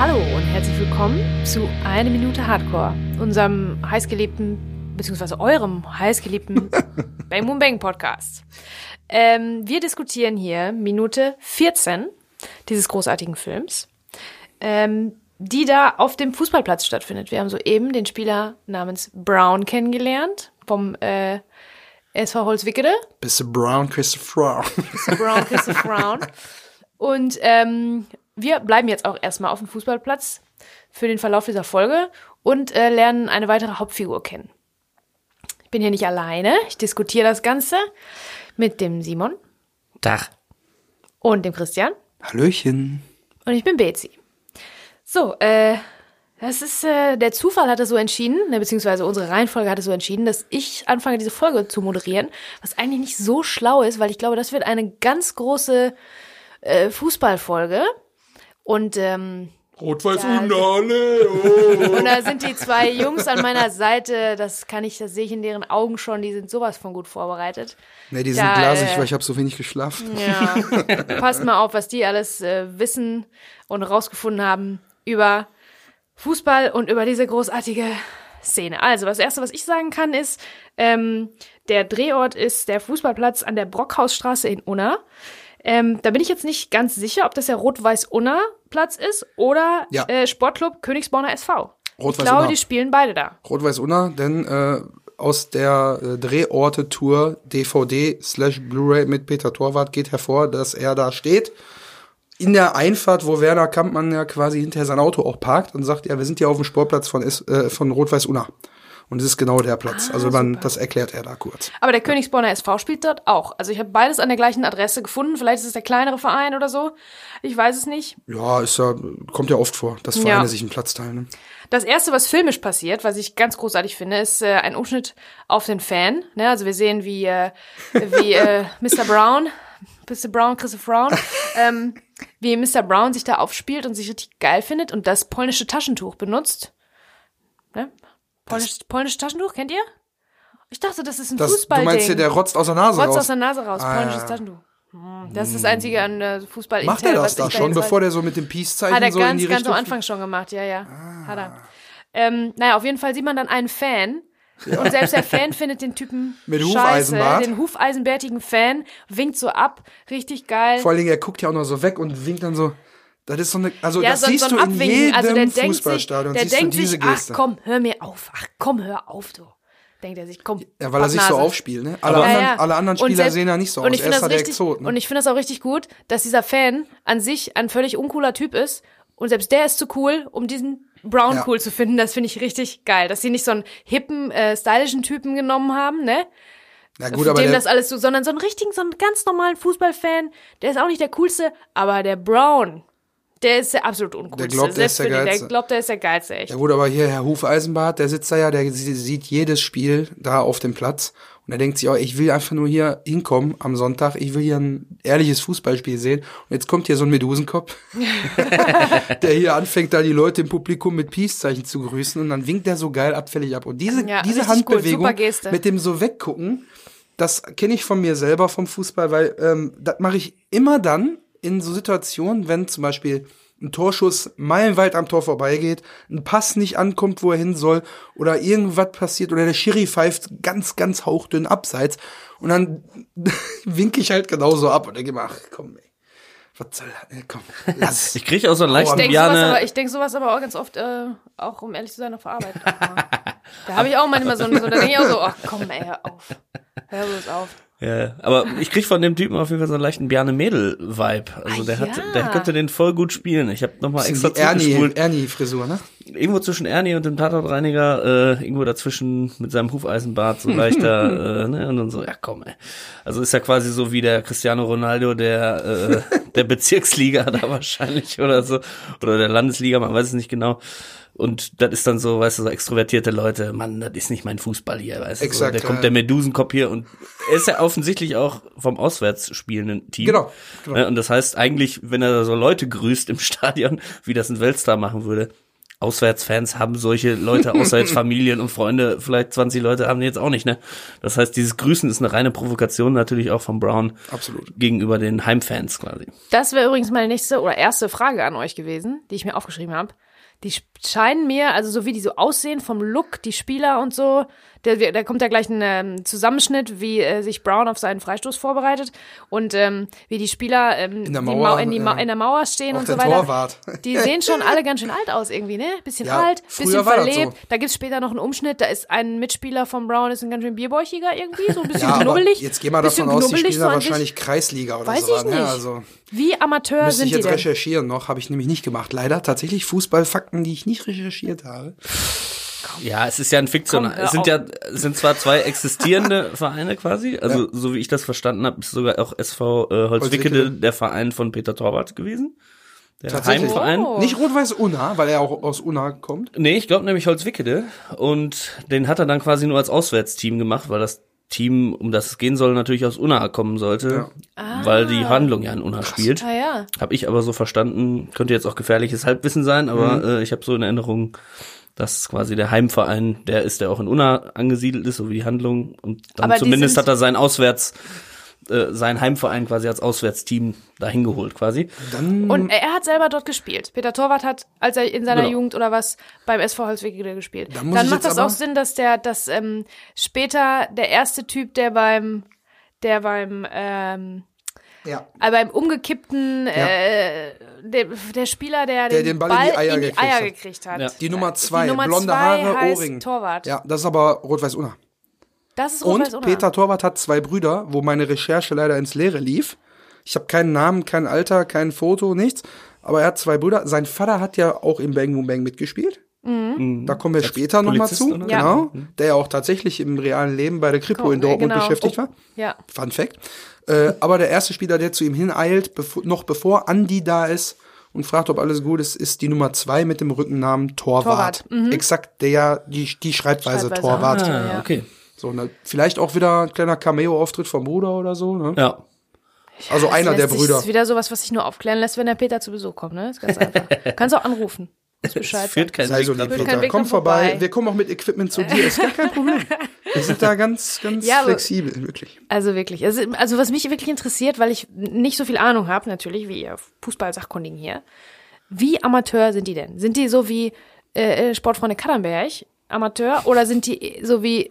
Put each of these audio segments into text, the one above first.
Hallo und herzlich willkommen zu Eine Minute Hardcore, unserem heißgeliebten, beziehungsweise eurem heißgeliebten Bang Boom Bang Podcast. Ähm, wir diskutieren hier Minute 14 dieses großartigen Films, ähm, die da auf dem Fußballplatz stattfindet. Wir haben soeben den Spieler namens Brown kennengelernt vom äh, SV Holzwickede. Bist du Brown, Christopher Brown. Brown, Christopher Brown. Und ähm, wir bleiben jetzt auch erstmal auf dem Fußballplatz für den Verlauf dieser Folge und äh, lernen eine weitere Hauptfigur kennen. Ich bin hier nicht alleine. Ich diskutiere das Ganze mit dem Simon Dach. und dem Christian. Hallöchen. Und ich bin Bezi. So, äh, das ist, äh, der Zufall hatte so entschieden, ne, beziehungsweise unsere Reihenfolge hatte so entschieden, dass ich anfange, diese Folge zu moderieren, was eigentlich nicht so schlau ist, weil ich glaube, das wird eine ganz große äh, Fußballfolge. Und, ähm, Rot-Weiß Unale. Oh. und da sind die zwei Jungs an meiner Seite, das kann ich, das sehe ich in deren Augen schon, die sind sowas von gut vorbereitet. Nee, die sind glasig, äh, weil ich habe so wenig geschlafen. Ja, passt mal auf, was die alles äh, wissen und rausgefunden haben über Fußball und über diese großartige Szene. Also, das Erste, was ich sagen kann, ist, ähm, der Drehort ist der Fußballplatz an der Brockhausstraße in Unna. Ähm, da bin ich jetzt nicht ganz sicher, ob das der Rot-Weiß-Unna-Platz ist oder Ja. äh, Sportclub Königsborner SV. Ich Rot-Weiß glaube, die spielen beide da. Rot-Weiß Unna, denn äh, aus der äh, Drehorte-Tour DVD slash Blu-ray mit Peter Torwart geht hervor, dass er da steht. In der Einfahrt, wo Werner Kampmann ja quasi hinter sein Auto auch parkt und sagt, ja, wir sind hier auf dem Sportplatz von, S äh, von Rot-Weiß Unna. Und das ist genau der Platz. Ah, also man, das erklärt er da kurz. Aber der Königsborner SV spielt dort auch. Also ich habe beides an der gleichen Adresse gefunden. Vielleicht ist es der kleinere Verein oder so. Ich weiß es nicht. Ja, ist ja, kommt ja oft vor, dass Ja. Vereine sich einen Platz teilen. Ne? Das erste, was filmisch passiert, was ich ganz großartig finde, ist äh, ein Umschnitt auf den Fan. Ne? Also wir sehen, wie, äh, wie äh, Mr. Brown, Mr. Brown, Christopher Brown, ähm, wie Mr. Brown sich da aufspielt und sich richtig geil findet und das polnische Taschentuch benutzt. Polnisch, polnisches Taschentuch, kennt ihr? Ich dachte, das ist ein Das, du Fußballding. meinst hier, der rotzt aus der Nase Rotz raus. aus der Nase raus, Ah, polnisches ja. Taschentuch. Hm, Das ist das einzige an äh, Fußball. Macht er das da schon, bevor der so mit dem Peace-Zeichen Hat er so in ganz, ganz am Anfang schon gemacht, ja, ja. Hat er. Ähm, naja, auf jeden Fall sieht man dann einen Fan. Und selbst der Fan findet den Typen Mit scheiße. Den hufeisenbärtigen Fan winkt so ab. Richtig geil. Vor allen Dingen, er guckt ja auch noch so weg und winkt dann so. Das ist so eine, also ja, das so, siehst so ein du in Abwinken. jedem Also der sich, Fußballstadion, der denkt diese sich, ach Geste. komm, hör mir auf. Ach komm, hör auf, du. Denkt er sich, komm. ja, weil er sich so aufspielt, ne? Alle, Ja, anderen, ja. alle anderen Und Spieler selbst- sehen ja nicht so und aus. ich Er finde das richtig, Exot, ne? Und ich finde das auch richtig gut, dass dieser Fan an sich ein völlig uncooler Typ ist. Und selbst der ist zu cool, um diesen Brown Ja. cool zu finden. Das finde ich richtig geil. Dass sie nicht so einen hippen, äh, stylischen Typen genommen haben, ne? Na gut, aber dem das alles so, sondern so einen richtigen, so einen ganz normalen Fußballfan. Der ist auch nicht der coolste, aber der Brown, der ist der absolut uncoolste. Der glaubt, der ist der. Geilste. Der glaubt, der ist der geilste, echt. ja gut, aber hier Herr Hufeisenbart, der sitzt da ja, der sie- sieht jedes Spiel da auf dem Platz und er denkt sich, oh, ich will einfach nur hier hinkommen am Sonntag, ich will hier ein ehrliches Fußballspiel sehen und jetzt kommt hier so ein Medusenkopf, der hier anfängt, da die Leute im Publikum mit Peace-Zeichen zu grüßen und dann winkt der so geil abfällig ab und diese, Ja, diese cool, Handbewegung Geste. mit dem so weggucken, das kenne ich von mir selber vom Fußball, weil ähm, das mache ich immer dann in so Situationen, wenn zum Beispiel ein Torschuss meilenweit am Tor vorbeigeht, ein Pass nicht ankommt, wo er hin soll, oder irgendwas passiert, oder der Schiri pfeift ganz, ganz hauchdünn abseits, und dann winke ich halt genauso ab und denke mir, ach komm, ey, was soll das, ey, komm, lass. Ich kriege auch so einen leichten Ich denke sowas, aber, Biane. ich denk sowas aber auch ganz oft, äh, auch um ehrlich zu sein, auf der Arbeit. mal. da habe ich auch manchmal so, so da denke ich auch so, ach komm, ey, hör auf. Hör bloß auf. Ja, aber ich krieg von dem Typen auf jeden Fall so einen leichten Biane Mädel-Vibe. Also Ah, der hat, ja. der könnte den voll gut spielen. Ich habe nochmal extra die Ernie, zurückgespult. Ernie-Frisur, ne? Irgendwo zwischen Ernie und dem Tatortreiniger, äh, irgendwo dazwischen mit seinem Hufeisenbart so leichter, äh, ne, und dann so, ja komm, ey. Also ist ja quasi so wie der Cristiano Ronaldo der, äh, der Bezirksliga da wahrscheinlich oder so. Oder der Landesliga, man weiß es nicht genau. Und das ist dann so, weißt du, so extrovertierte Leute, Mann, das ist nicht mein Fußball hier, weißt du. So, Exakt, der ja. kommt der Medusenkopf hier und er ist ja offensichtlich auch vom auswärts spielenden Team. Genau, genau. Ne, Und das heißt eigentlich, wenn er so Leute grüßt im Stadion, wie das ein Weltstar machen würde, Auswärtsfans haben solche Leute, außer jetzt Familien und Freunde, vielleicht 20 Leute haben die jetzt auch nicht, ne? Das heißt, dieses Grüßen ist eine reine Provokation natürlich auch von Brown Absolut. gegenüber den Heimfans quasi. Das wäre übrigens meine nächste oder erste Frage an euch gewesen, die ich mir aufgeschrieben habe. Die scheinen mir, also so wie die so aussehen vom Look, die Spieler und so, da, da kommt ja gleich ein ähm, Zusammenschnitt, wie äh, sich Brown auf seinen Freistoß vorbereitet und ähm, wie die Spieler ähm, In der Mauer, Mau in, die Ma äh, in der Mauer stehen und so weiter. Torwart. Die sehen schon alle ganz schön alt aus irgendwie, ne? Bisschen Ja, alt, bisschen verlebt. so. Da gibt's später noch einen Umschnitt, da ist ein Mitspieler von Brown, ist ein ganz schön bierbäuchiger irgendwie, so ein bisschen Ja, knubbelig. jetzt gehen wir davon aus, die spielen so wahrscheinlich Kreisliga oder Weiß so. ich ne? nicht. Also Wie Amateur sind ich die jetzt denn? recherchieren noch, habe ich nämlich nicht gemacht. Leider tatsächlich Fußballfakten, die ich nicht recherchiert habe. Ja, es ist ja ein Fiktion. Komm, es sind auf. ja, es sind zwar zwei existierende Vereine quasi. Also, so wie ich das verstanden habe, ist sogar auch SV äh, Holzwickede der Verein von Peter Torwart gewesen. Der Tatsächlich? Heimverein. Oh. Nicht Rot-Weiß Unna, weil er auch aus Unna kommt. Nee, ich glaube nämlich Holzwickede. Und den hat er dann quasi nur als Auswärtsteam gemacht, weil das Team, um das es gehen soll, natürlich aus Unna kommen sollte. Weil die Handlung ja in Unna spielt. Ah ja. Habe ich aber so verstanden, könnte jetzt auch gefährliches Halbwissen sein, aber Mhm. äh, ich habe so in Erinnerung, dass quasi der Heimverein, der ist, der auch in Unna angesiedelt ist, so wie die Handlung. Und dann Aber zumindest hat er sein Auswärts, äh, sein Heimverein quasi als Auswärtsteam dahin geholt quasi. Und er hat selber dort gespielt. Peter Torwart hat, als er in seiner Genau. Jugend oder was beim SV Holzwickede gespielt. Dann ich macht das aber- auch Sinn, dass der, dass ähm, später der erste Typ, der beim, der beim, ähm, Ja. äh, beim umgekippten, äh, der, der Spieler, der, Der den Ball in die Eier gekriegt hat. gekriegt hat. Ja. Die Nummer zwei, Die Nummer blonde zwei Haare, heißt Ohrring. Torwart. Ja, das ist aber Rot-Weiß Unna. Das ist Und. Peter Torwart hat zwei Brüder, wo meine Recherche leider ins Leere lief. Ich habe keinen Namen, kein Alter, kein Foto, nichts. Aber er hat zwei Brüder. Sein Vater hat ja auch im Bang Boom Bang mitgespielt. Da kommen wir später nochmal zu. oder? Ja. Genau. Der ja auch tatsächlich im realen Leben bei der Kripo Komm, in Dortmund genau. beschäftigt war. Ja. Fun Fact. Äh, aber der erste Spieler, der zu ihm hineilt, bevor, noch bevor Andi da ist und fragt, ob alles gut ist, ist die Nummer zwei mit dem Rückennamen Torwart. Torwart, Exakt der, die, die Schreibweise, Schreibweise. Torwart. Ah, okay. So, ne, vielleicht auch wieder ein kleiner Cameo-Auftritt vom Bruder oder so. Ne? Ja. Also Das einer der Brüder. Das ist wieder sowas, was sich nur aufklären lässt, wenn der Peter zu Besuch kommt, ne? Das ist ganz einfach. Kannst auch anrufen. Ist Bescheid. Es führt kein Sei so Weg kein Peter. Weg Komm vorbei. vorbei. Wir kommen auch mit Equipment zu dir. Ist gar kein Problem. Wir sind da ganz, ganz Ja, flexibel, wirklich. Also wirklich. Also, also was mich wirklich interessiert, weil ich nicht so viel Ahnung habe, natürlich, wie ihr Fußball-Sachkundigen hier. Wie Amateur sind die denn? Sind die so wie äh, äh, Sportfreunde Kaddernberg, Amateur, oder sind die so wie,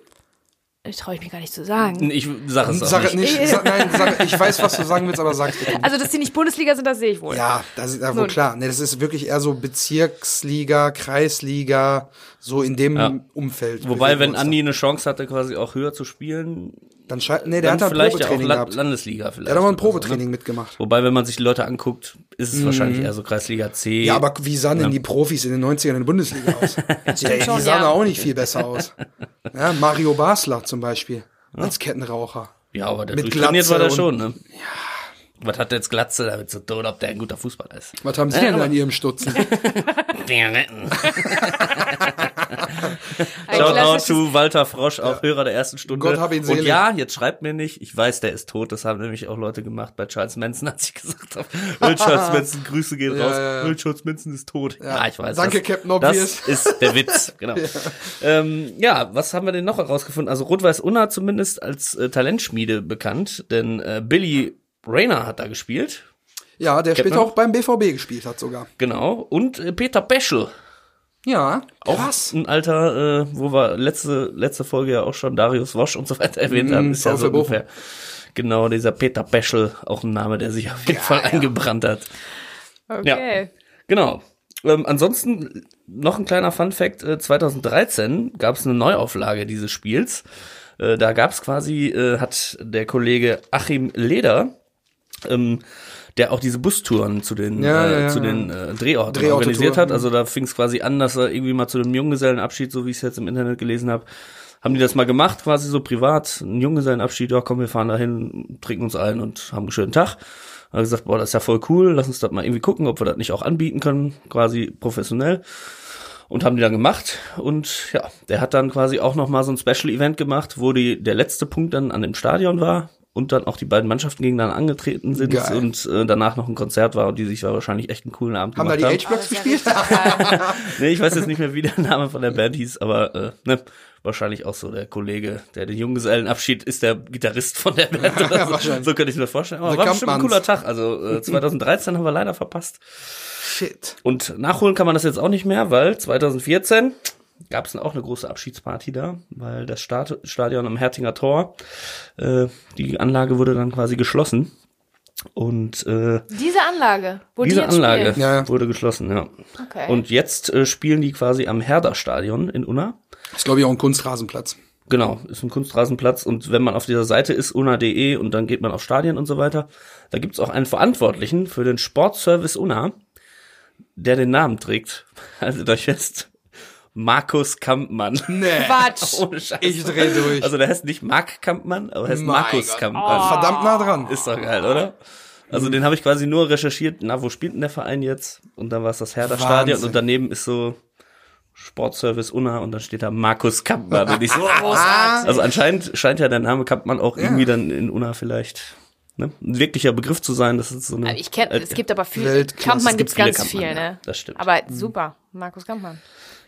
traue ich mir gar nicht zu sagen. Ich sag es auch Sag nicht. nicht. Sag, nein, sag, ich weiß, was du sagen willst, aber sag's bitte nicht. Also, dass die nicht Bundesliga sind, das sehe ich wohl. Ja, das ist ja wohl Nun. klar. Nee, das ist wirklich eher so Bezirksliga, Kreisliga, so in dem Ja. Umfeld. Wobei, wenn. Der eine Chance hatte, quasi auch höher zu spielen, Dann nee, der dann hat da vielleicht ja auch Probetraining gehabt. Landesliga vielleicht. Der hat aber ein oder so, Probetraining ne? mitgemacht. Wobei, wenn man sich die Leute anguckt, ist es wahrscheinlich eher so Kreisliga C. Mhm. Ja, aber wie sahen denn die Profis in den 90ern in der Bundesliga aus? ja, die sahen ja. auch nicht viel besser aus. Ja, Mario Basler zum Beispiel, als Kettenraucher. Ja, aber der Mit Glatze war der schon, ne? Ja. Was hat der jetzt Glatze damit zu tun, ob der ein guter Fußballer ist? Was haben Sie denn an Ihrem Stutzen? Der Shout out to Walter Frosch, auch Hörer der ersten Stunde. Gott hab ihn Und selig. ja, jetzt schreibt mir nicht, ich weiß, der ist tot, das haben nämlich auch Leute gemacht bei Charles Manson, als ich gesagt habe, Will Charles Manson, Grüße gehen Ja, raus, ja, ja. Will Charles Manson ist tot. Ja, ich weiß. Danke, das, Captain Obvious. Das ist der Witz, genau. ja. Ähm, ja, was haben wir denn noch herausgefunden? Also Rot-Weiß Unna zumindest als äh, Talentschmiede bekannt, denn äh, Billy Rayner hat da gespielt, Ja, der später noch? auch beim BVB gespielt hat sogar. genau, und äh, Peter Peschel, Ja, auch krass. ein alter, äh, wo wir letzte, letzte Folge ja auch schon Darius Wosch und so weiter erwähnt haben, ist ja so ungefähr. Genau, dieser Peter Peschel, auch ein Name, der sich auf jeden Fall eingebrannt hat. Okay. Genau. Ähm, ansonsten noch ein kleiner Fun Fact: äh, 2013 gab es eine Neuauflage dieses Spiels. Äh, da gab es quasi, äh, hat der Kollege Achim Leder, ähm, der auch diese Bustouren zu den, Ja, äh, ja, ja, zu den äh, Drehorten Drehorte-Tour, organisiert hat. Also da fing es quasi an, dass er irgendwie mal zu dem Junggesellenabschied, so wie ich es jetzt im Internet gelesen habe, haben die das mal gemacht, quasi so privat, ein Junggesellenabschied, ja komm, wir fahren dahin, trinken uns ein und haben einen schönen Tag. Hat gesagt, boah, das ist ja voll cool, lass uns das mal irgendwie gucken, ob wir das nicht auch anbieten können, quasi professionell. Und haben die dann gemacht. Und ja, der hat dann quasi auch noch mal so ein Special Event gemacht, wo die, der letzte Punkt dann an dem Stadion war. Und dann auch die beiden Mannschaften gegeneinander angetreten sind Geil. und äh, danach noch ein Konzert war und die sich wahrscheinlich echt einen coolen Abend Haben da gemacht die haben. H-Blocks Das ist ja gespielt? Nee, ich weiß jetzt nicht mehr, wie der Name von der Band hieß, aber äh, ne, wahrscheinlich auch so der Kollege, der den Junggesellenabschied ist der Gitarrist von der Band. Oder so. wahrscheinlich. so könnte ich mir vorstellen. Aber The war bestimmt ein Kampmanns. cooler Tag. Also äh, 2013 haben wir leider verpasst. Shit. Und nachholen kann man das jetzt auch nicht mehr, weil 2014 gab es dann auch eine große Abschiedsparty da, weil das Start Stadion am Hertinger Tor, äh, die Anlage wurde dann quasi geschlossen. Und äh, Diese Anlage, wo die diese jetzt Anlage. Ja. wurde geschlossen, ja. Okay. Und jetzt äh, spielen die quasi am Herder Stadion in Unna. ist, glaube ich, auch ein Kunstrasenplatz. Genau, ist ein Kunstrasenplatz und wenn man auf dieser Seite ist, unna.de und dann geht man auf Stadien und so weiter, da gibt's auch einen Verantwortlichen für den Sportservice Unna, der den Namen trägt. Also da fest Markus Kampmann. Nee. Quatsch. Ohne Scheiß. Ich dreh durch. Also der heißt nicht Mark Kampmann, aber heißt Mein Markus Gott. Kampmann. Verdammt nah dran. Ist doch geil, oder? Also den habe ich quasi nur recherchiert, na, wo spielt denn der Verein jetzt? Und dann war es das Herder Stadion Wahnsinn. und daneben ist so Sportservice Unna und dann steht da Markus Kampmann. Und ich so, Großartig. also anscheinend scheint ja der Name Kampmann auch irgendwie dann in Unna vielleicht ne, ein wirklicher Begriff zu sein. Das ist so eine. ich kenn, es gibt aber viel. Kampmann gibt's ganz viel, Kampmann, ja. ne? Das stimmt. Aber super, Markus Kampmann.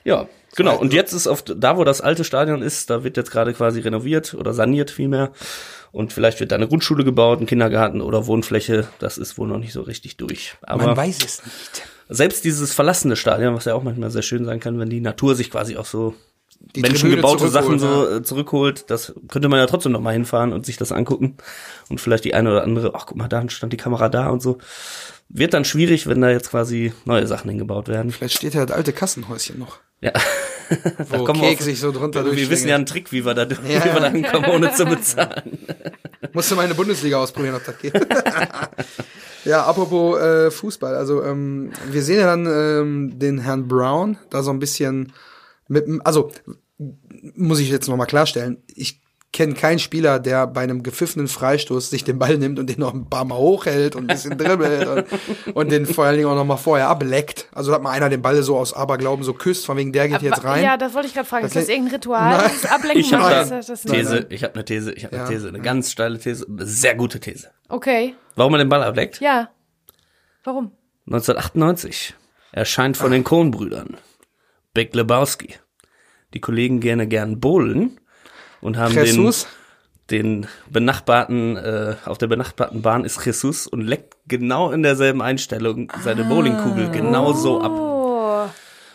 Ja, genau. Und jetzt ist auf da, wo das alte Stadion ist, da wird jetzt gerade quasi renoviert oder saniert vielmehr. Und vielleicht wird da eine Grundschule gebaut, ein Kindergarten oder Wohnfläche. Das ist wohl noch nicht so richtig durch. Aber Man weiß es nicht. selbst dieses verlassene Stadion, was ja auch manchmal sehr schön sein kann, wenn die Natur sich quasi auch so Die menschengebaute Sachen so äh, zurückholt, das könnte man ja trotzdem noch mal hinfahren und sich das angucken und vielleicht die eine oder andere, ach guck mal, da stand die Kamera da und so. Wird dann schwierig, wenn da jetzt quasi neue Sachen hingebaut werden. Vielleicht steht ja das alte Kassenhäuschen noch. Ja. Wo kommen wir auf- sich so drunter Wir wissen ja einen Trick, wie wir da, wie wir da hinkommen, ohne zu bezahlen. Musst du mal in der Bundesliga ausprobieren, ob das geht. ja, apropos äh, Fußball. Also ähm, wir sehen ja dann ähm, den Herrn Brown da so ein bisschen mit, also muss ich jetzt noch mal klarstellen. Ich kenne keinen Spieler, der bei einem gepfiffenen Freistoß sich den Ball nimmt und den noch ein paar Mal hochhält und ein bisschen dribbelt und, und den vor allen Dingen auch noch mal vorher ableckt. Also hat mal einer den Ball so aus Aberglauben so küsst, von wegen der geht jetzt Aber- rein. Ja, das wollte ich gerade fragen. Ist Das- das irgendein Ritual? Nein. Das Ablenken Ich habe das, das? These, ich habe eine These, ich habe eine Ja. These, eine ganz steile These, eine sehr gute These. Okay. Warum er den Ball ableckt? Ja. Warum? 1998 erscheint von den Coen-Brüdern Big Lebowski. Die Kollegen gerne gern bowlen und haben den, Jesus, den benachbarten, äh, auf der benachbarten Bahn ist Jesus und leckt genau in derselben Einstellung seine Bowlingkugel genau so ab.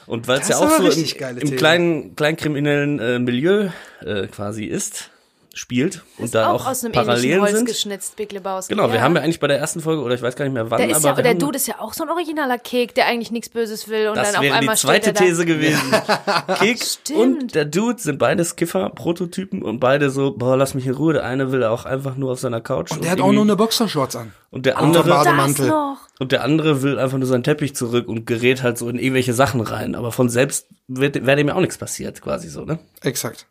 Und weil es ja auch so im, im kleinen, kleinkriminellen äh, Milieu äh, quasi ist, spielt und Ist da auch auch aus einem ähnlichen Parallelen Holz sind. geschnitzt, Big Lebowski. Genau, wir ja. haben ja eigentlich bei der ersten Folge, oder ich weiß gar nicht mehr wann, Der, ist aber ja, wir der haben, Dude ist ja auch so ein originaler Kek, der eigentlich nichts Böses will und das dann auf wäre einmal die zweite These gewesen. Kek Stimmt. und der Dude sind beides Kiffer-Prototypen und beide so, boah, lass mich in Ruhe. Der eine will auch einfach nur auf seiner Couch. und der hat auch nur eine Boxershorts an. und der und andere. Das Bademantel. und der andere will einfach nur seinen Teppich zurück und gerät halt so in irgendwelche Sachen rein. Aber von selbst wird, wäre dem ja auch nichts passiert, quasi so, ne? Exakt.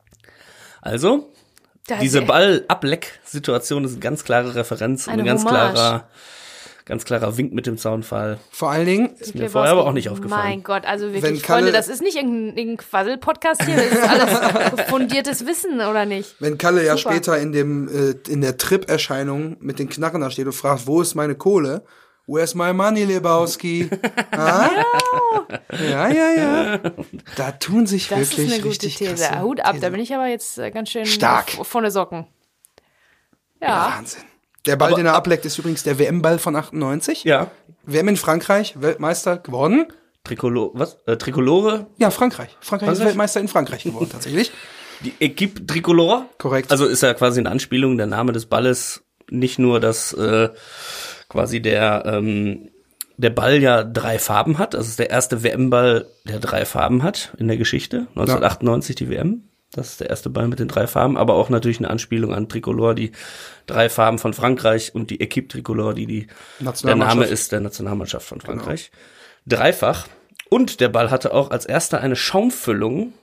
Also, Da diese ist- Ball-Ableck-Situation ist eine ganz klare Referenz und Eine ein ganz Hommage. klarer, ganz klarer Wink mit dem Zaunfall. Vor allen Dingen, Big mir vorher aber auch nicht aufgefallen. Mein Gott, also Wenn wirklich, Kalle- Freunde, das ist nicht irgendein, irgendein Quassel-Podcast hier, das ist alles fundiertes Wissen, oder nicht? wenn Kalle ja Super. später in dem äh, in der Trip-Erscheinung mit den Knarren da steht und fragt, wo ist meine Kohle? Where's my money, Lebowski? ah? Ja, ja, ja. Da tun sich Das wirklich ist eine gute These. Hut ab, da Thesen. bin ich aber jetzt äh, ganz schön Stark. vorne Socken. Ja. Wahnsinn. Der Ball, den er ableckt, ist übrigens der WM-Ball von 98. Ja. WM in Frankreich, Weltmeister geworden. Tricolore, was? Äh, Tricolore? Ja, Frankreich. Frankreich ist Frankreich? Weltmeister in Frankreich geworden, tatsächlich. Die Equipe Tricolore? Korrekt. Also ist ja quasi eine Anspielung, der Name des Balles, nicht nur, dass äh, quasi der, ähm, der Ball ja drei Farben hat. Also es ist der erste WM-Ball, der drei Farben hat in der Geschichte. 1998 die WM. Das ist der erste Ball mit den drei Farben, aber auch natürlich eine Anspielung an Tricolore, die drei Farben von Frankreich und die Equipe Tricolore, die, die der. Name ist der Nationalmannschaft von Frankreich. Dreifach. Und der Ball hatte auch als erster eine Schaumfüllung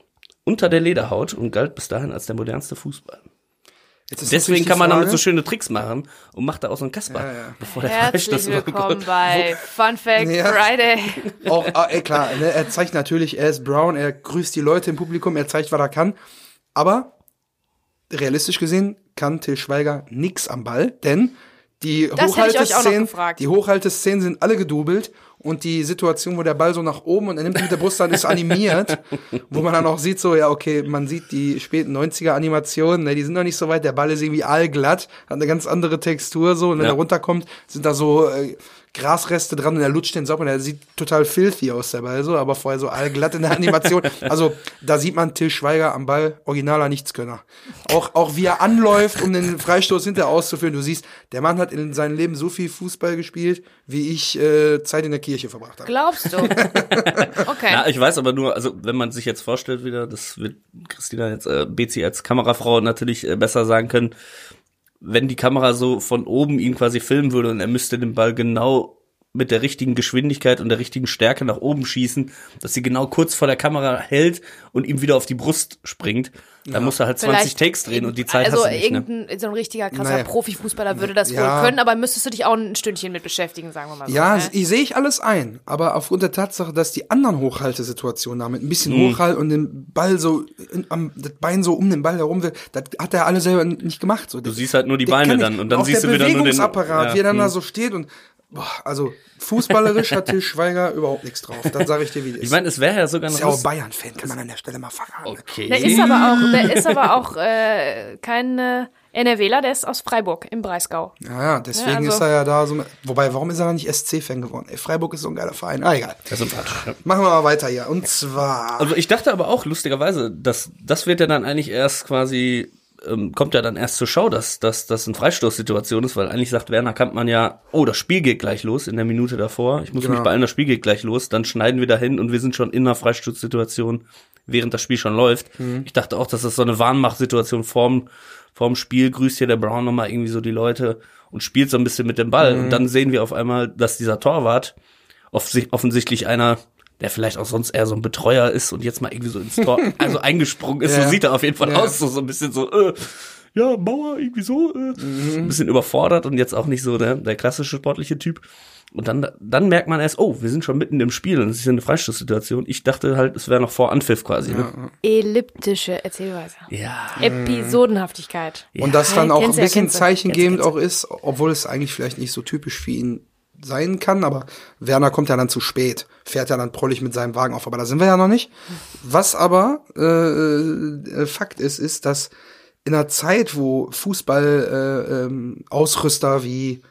unter der Lederhaut und galt bis dahin als der modernste Fußball. Deswegen kann man damit so Frage- schöne Tricks machen und macht da auch so einen Kasper, Ja, ja. bevor der Herzlich Freistoß willkommen überkommt. bei Fun Fact Ja. Friday. Auch, ah, ey, klar, ne, er zeigt natürlich, er ist Brown, er grüßt die Leute im Publikum, er zeigt, was er kann. Aber realistisch gesehen kann Till Schweiger nix am Ball, denn die Hochhalteszenen, die Hochhalteszenen sind alle gedoubelt und die Situation, wo der Ball so nach oben und er nimmt ihn mit der Brust an, ist animiert, wo man dann auch sieht, so, ja, okay, man sieht die späten 90er Animationen, ne, die sind noch nicht so weit, der Ball ist irgendwie allglatt, hat eine ganz andere Textur, so, und wenn Ja. er runterkommt, sind da so, äh, Grasreste dran und er lutscht den und er sieht total filthy aus Ball so, aber vorher so allglatt in der Animation. Also da sieht man Till Schweiger am Ball, originaler Nichtskönner. Auch, auch wie er anläuft, um den Freistoß hinterher auszuführen. Du siehst, der Mann hat in seinem Leben so viel Fußball gespielt, wie ich äh, Zeit in der Kirche verbracht habe. Glaubst du? Okay. Ja, ich weiß aber nur, also wenn man sich jetzt vorstellt wieder, das wird Christina jetzt, äh, Bezi als Kamerafrau natürlich äh, besser sagen können, wenn die Kamera so von oben ihn quasi filmen würde und er müsste den Ball genau mit der richtigen Geschwindigkeit und der richtigen Stärke nach oben schießen, dass sie genau kurz vor der Kamera hält und ihm wieder auf die Brust springt, dann muss er halt 20 Vielleicht Takes drehen und die Zeit also hast du nicht, ne? irgendein so ein richtiger krasser Naja. Profifußballer würde das Ja. wohl können, aber müsstest du dich auch ein Stündchen mit beschäftigen, sagen wir mal so. Ja, ne? ich sehe ich alles ein, aber aufgrund der Tatsache, dass die anderen Hochhaltesituationen damit ein bisschen Hochhalt und den Ball so in, am das Bein so um den Ball herum will, das hat er alle selber nicht gemacht. So, Du siehst halt nur die Beine dann und dann siehst du wieder nur den Bewegungsapparat, ja, wie er dann da hm. so steht und boah, also fußballerisch hat Til Schweiger überhaupt nichts drauf. Dann sage ich dir, wie das Ich meine, es wäre ja sogar noch ist ja auch Bayern-Fan, kann man an der Stelle mal verraten. Okay. Der ist aber auch, der ist aber auch äh, kein äh, NRWler, der ist aus Freiburg im Breisgau. Ja, ja, deswegen Ja, also- ist er ja da so. Wobei, warum ist er dann nicht SC-Fan geworden? Ey, Freiburg ist so ein geiler Verein. Ah, egal. Das ist. Ja. Machen wir mal weiter hier. Und zwar. Also ich dachte aber auch lustigerweise, dass das wird ja dann eigentlich erst quasi ähm, kommt ja dann erst zur Schau, dass dass das eine Freistoßsituation ist, weil eigentlich sagt Werner Kampmann ja, oh, das Spiel geht gleich los in der Minute davor. Ich muss Genau. mich beeilen, das Spiel geht gleich los. Dann schneiden wir dahin und wir sind schon in einer Freistoßsituation, während das Spiel schon läuft. Ich dachte auch, dass das so eine Warnmachtsituation vorm vorm Spiel grüßt hier der Brown nochmal irgendwie so die Leute und spielt so ein bisschen mit dem Ball. Und dann sehen wir auf einmal, dass dieser Torwart offensichtlich einer, der vielleicht auch sonst eher so ein Betreuer ist und jetzt mal irgendwie so ins Tor, also eingesprungen ist, Ja. so sieht er auf jeden Fall Ja. aus, so, so ein bisschen so, äh, ja, Mauer, irgendwie so, äh, ein bisschen überfordert und jetzt auch nicht so der, der klassische sportliche Typ. Und dann, dann merkt man erst, oh, wir sind schon mitten im Spiel und es ist ja eine Freistoßsituation. Ich dachte halt, es wäre noch vor Anpfiff quasi. Ne? Elliptische Erzählweise. Ja. Episodenhaftigkeit. Und das Ja, dann auch ein bisschen zeichengebend auch ist, obwohl es eigentlich vielleicht nicht so typisch für ihn sein kann, aber Werner kommt ja dann zu spät, fährt ja dann prollig mit seinem Wagen auf, aber da sind wir ja noch nicht. Was aber äh, äh, Fakt ist, ist, dass in einer Zeit, wo Fußball äh, ähm, Ausrüster wie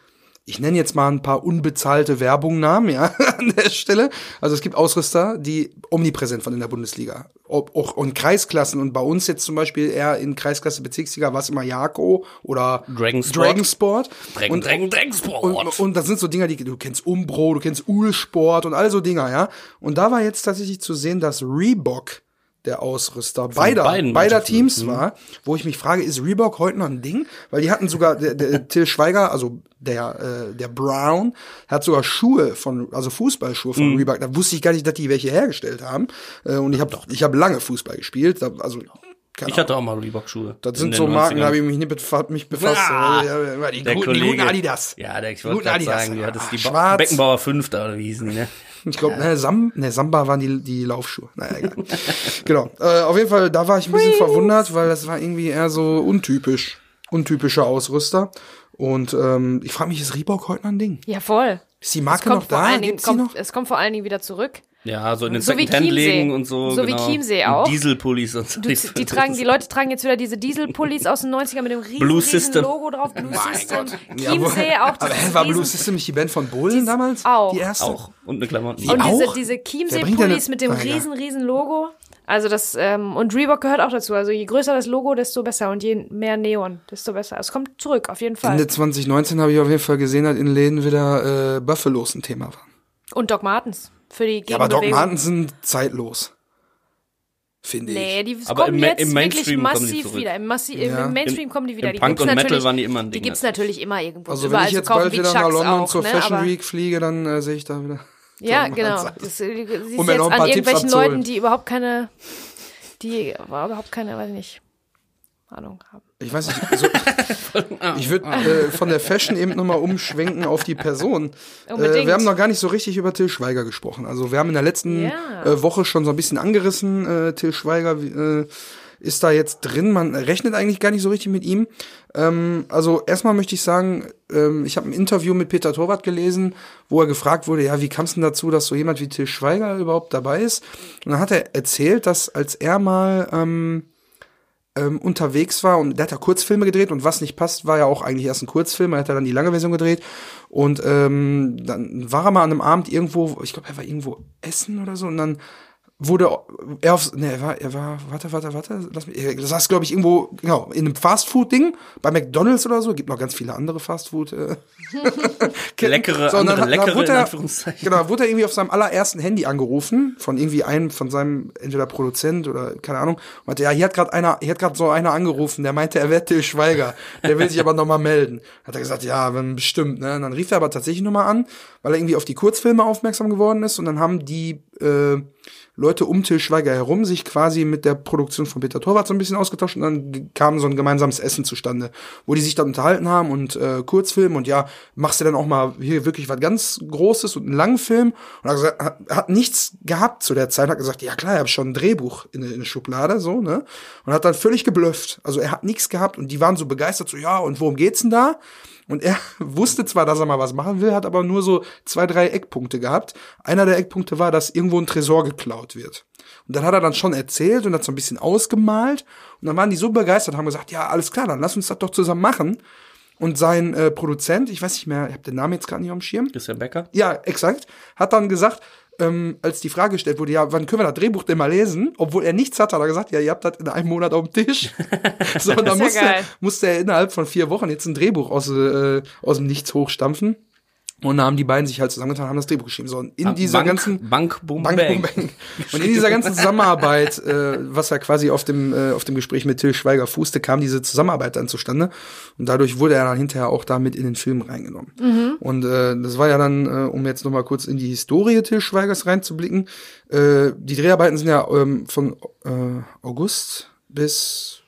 ich nenne jetzt mal ein paar unbezahlte Werbungnamen, ja, an der Stelle. Also es gibt Ausrüster, die omnipräsent von in der Bundesliga. Auch in Kreisklassen und bei uns jetzt zum Beispiel eher in Kreisklasse Bezirksliga war es immer Jako oder Dragonsport. Dragonsport. Drängen, und, drängen, Drängensport. und, und das sind so Dinger, die du kennst Umbro, du kennst Ulsport und all so Dinger, ja. Und da war jetzt tatsächlich zu sehen, dass Reebok der Ausrüster beider, beiden beider. Teams war, wo ich mich frage, ist Reebok heute noch ein Ding? Weil die hatten sogar, der, der Till Schweiger, also der, äh, der Brown, hat sogar Schuhe von, also Fußballschuhe von Reebok. Da wusste ich gar nicht, dass die welche hergestellt haben. Äh, und ich habe ich hab lange Fußball gespielt, also keine Ich hatte auch mal Reebok-Schuhe. das in sind so Marken, 90ern. da habe ich mich nicht befasst. Mich befasst. Ah, Ja, die, der guten, die guten Adidas. Ja, der, ich wollte gerade sagen, du hattest Ah, die schwarz. Beckenbauer 5 da, oder wie hießen die, ne? Ich glaube, ne, Sam, ne, Samba waren die, die Laufschuhe. Naja, egal. genau. Äh, auf jeden Fall, da war ich ein bisschen verwundert, weil das war irgendwie eher so untypisch. Untypischer Ausrüster. Und ähm, ich frage mich, ist Reebok heute noch ein Ding? Ja, voll. Ist die Marke noch da? Dingen, Gibt's kommt, noch? es kommt vor allen Dingen wieder zurück. Ja, so in den So wie Secondhand Chiemsee. legen und so. So wie genau. Chiemsee Und auch. Dieselpullis und so. Du, die tragen, die Leute tragen jetzt wieder diese Dieselpullis aus den 90ern mit dem riesen, Blue riesen System. Logo drauf. Blue System. Ja, wo- Chiemsee auch. Aber war Blue System nicht die Band von Bohlen damals? auch. Die erste? Auch. Und eine Klamotten. Und diese, auch? diese denn Chiemsee-Pullis mit dem Ah, ja. riesen, riesen Logo. Also das, ähm, und Reebok gehört auch dazu. Also je größer das Logo, desto besser. Und je mehr Neon, desto besser. Es kommt zurück, auf jeden Fall. Ende 2019 habe ich auf jeden Fall gesehen, dass in Läden wieder äh, Buffalos ein Thema war. Und Doc Martens. Für die Ja, aber Doc Gegenbewegung. Martens sind zeitlos. Finde Nee, ich. die Aber kommen im jetzt im wirklich Mainstream kommen die massiv zurück. wieder. Im, Massi Ja. Im Mainstream kommen die wieder. im die Punk und Metal waren die immer ein Die Ding, gibt's ja. natürlich immer irgendwo. Also wenn ich zu jetzt bald wie wieder nach London auch, zur ne? Fashion aber, Week fliege, dann äh, sehe ich da wieder. Ja, Doc genau. Das, äh, du siehst Um mir jetzt noch ein an Tipps irgendwelchen abzuholen. Leuten, die überhaupt keine, die überhaupt keine, weiß ich nicht, Ahnung haben. Ich weiß nicht, also, ich würde äh, von der Fashion eben nochmal umschwenken auf die Person. Äh, Unbedingt. wir haben noch gar nicht so richtig über Till Schweiger gesprochen. Also wir haben in der letzten Ja. äh, Woche schon so ein bisschen angerissen, äh, Till Schweiger, äh, ist da jetzt drin. Man rechnet eigentlich gar nicht so richtig mit ihm. Ähm, also erstmal möchte ich sagen, ähm, ich habe ein Interview mit Peter Torwart gelesen, wo er gefragt wurde, ja, wie kam es denn dazu, dass so jemand wie Till Schweiger überhaupt dabei ist? Und dann hat er erzählt, dass als er mal ähm, ähm, unterwegs war und der hat ja Kurzfilme gedreht und was nicht passt, war ja auch eigentlich erst ein Kurzfilm, er hat ja dann die lange Version gedreht und ähm, dann war er mal an einem Abend irgendwo, ich glaube, er war irgendwo essen oder so und dann wurde er auf, ne, er war, er war, warte, warte, warte, lass mich, das heißt, glaube ich, irgendwo, genau, in einem Fastfood-Ding, bei McDonalds oder so, gibt noch ganz viele andere Fastfood, äh, Leckere, So, dann andere, hat- leckere, dann wurde in er, Anführungszeichen. Genau, wurde er irgendwie auf seinem allerersten Handy angerufen, von irgendwie einem, von seinem, entweder Produzent oder, keine Ahnung, und meinte, ja, hier hat gerade einer, hier hat gerade so einer angerufen, der meinte, er wäre Till Schweiger, der will sich aber nochmal melden. Hat er gesagt, ja, wenn bestimmt, ne, und dann rief er aber tatsächlich nochmal an, weil er irgendwie auf die Kurzfilme aufmerksam geworden ist, und dann haben die, äh, Leute um Till Schweiger herum sich quasi mit der Produktion von Peter Torwart so ein bisschen ausgetauscht und dann kam so ein gemeinsames Essen zustande, wo die sich dann unterhalten haben und äh, Kurzfilm und ja, machst du dann auch mal hier wirklich was ganz Großes und einen langen Film und hat, gesagt, hat, hat nichts gehabt zu der Zeit, hat gesagt, ja klar, ich habe schon ein Drehbuch in, in der Schublade, so, ne? Und hat dann völlig geblufft. Also er hat nichts gehabt und die waren so begeistert, so, ja, und worum geht's denn da? Und er wusste zwar, dass er mal was machen will, hat aber nur so zwei, drei Eckpunkte gehabt. Einer der Eckpunkte war, dass irgendwo ein Tresor geklaut wird. Und dann hat er dann schon erzählt und hat so ein bisschen ausgemalt. Und dann waren die so begeistert, haben gesagt, ja, alles klar, dann lass uns das doch zusammen machen. Und sein äh, Produzent, ich weiß nicht mehr, ich habe den Namen jetzt gerade nicht auf dem Schirm. Christian Becker. Ja, exakt. Hat dann gesagt, ähm, als die Frage gestellt wurde, ja, wann können wir das Drehbuch denn mal lesen? Obwohl er nichts hat, hat er gesagt, ja, ihr habt das in einem Monat auf dem Tisch. so, und dann ja musste er innerhalb von vier Wochen jetzt ein Drehbuch aus, äh, aus dem Nichts hochstampfen. Und da haben die beiden sich halt zusammengetan, haben das Drehbuch geschrieben. So, und in dieser Bank, ganzen Bank, Boom, Bang, Bang. Boom, Bang. Und in dieser ganzen Zusammenarbeit, äh, was ja quasi auf dem, äh, auf dem Gespräch mit Till Schweiger fußte, kam diese Zusammenarbeit dann zustande. Und dadurch wurde er dann hinterher auch damit in den Film reingenommen. Und äh, das war ja dann, äh, um jetzt noch mal kurz in die Historie Till Schweigers reinzublicken, äh, die Dreharbeiten sind ja ähm, von äh, August bis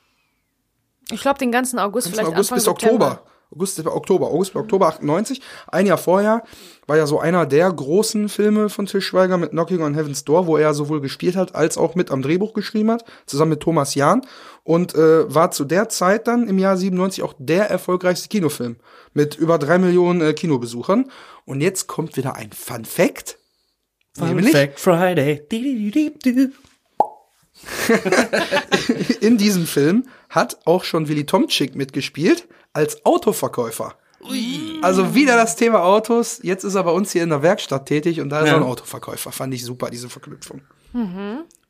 Ich glaube, den ganzen August, von vielleicht August Anfang bis September. Oktober. August Oktober, August Oktober 98. Ein Jahr vorher war ja so einer der großen Filme von Til Schweiger mit Knocking on Heaven's Door, wo er sowohl gespielt hat als auch mit am Drehbuch geschrieben hat, zusammen mit Thomas Jahn. Und äh, war zu der Zeit dann im Jahr 97 auch der erfolgreichste Kinofilm mit über drei Millionen äh, Kinobesuchern. Und jetzt kommt wieder ein Fun Fact. Fun Nämlich Fact Friday. In diesem Film hat auch schon Willy Tomczyk mitgespielt als Autoverkäufer. Also wieder das Thema Autos. Jetzt ist er bei uns hier in der Werkstatt tätig und da ist Ja. er ein Autoverkäufer. Fand ich super, diese Verknüpfung.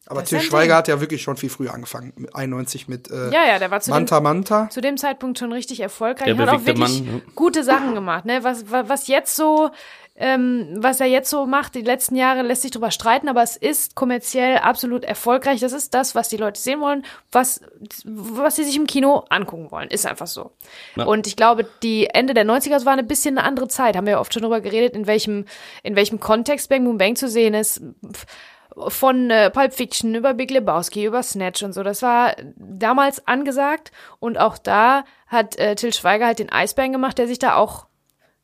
Aber Das Til ist ein Schweiger hat ja wirklich schon viel früher angefangen, mit 91 mit äh, Ja, ja, der war zu dem, Manta Manta. zu dem Zeitpunkt schon richtig erfolgreich. Der hat auch wirklich Mann, ne? gute Sachen gemacht. Ne? Was, was, jetzt so, ähm, was er jetzt so macht, die letzten Jahre lässt sich drüber streiten, aber es ist kommerziell absolut erfolgreich. Das ist das, was die Leute sehen wollen, was, was sie sich im Kino angucken wollen. Ist einfach so. Ja. Und ich glaube, die Ende der 90er das war eine bisschen eine andere Zeit. Haben wir ja oft schon drüber geredet, in welchem, in welchem Kontext Bang Boom Bang zu sehen ist. Von äh, Pulp Fiction über Big Lebowski, über Snatch und so. Das war damals angesagt. Und auch da hat äh, Till Schweiger halt den Eisbären gemacht, der sich da auch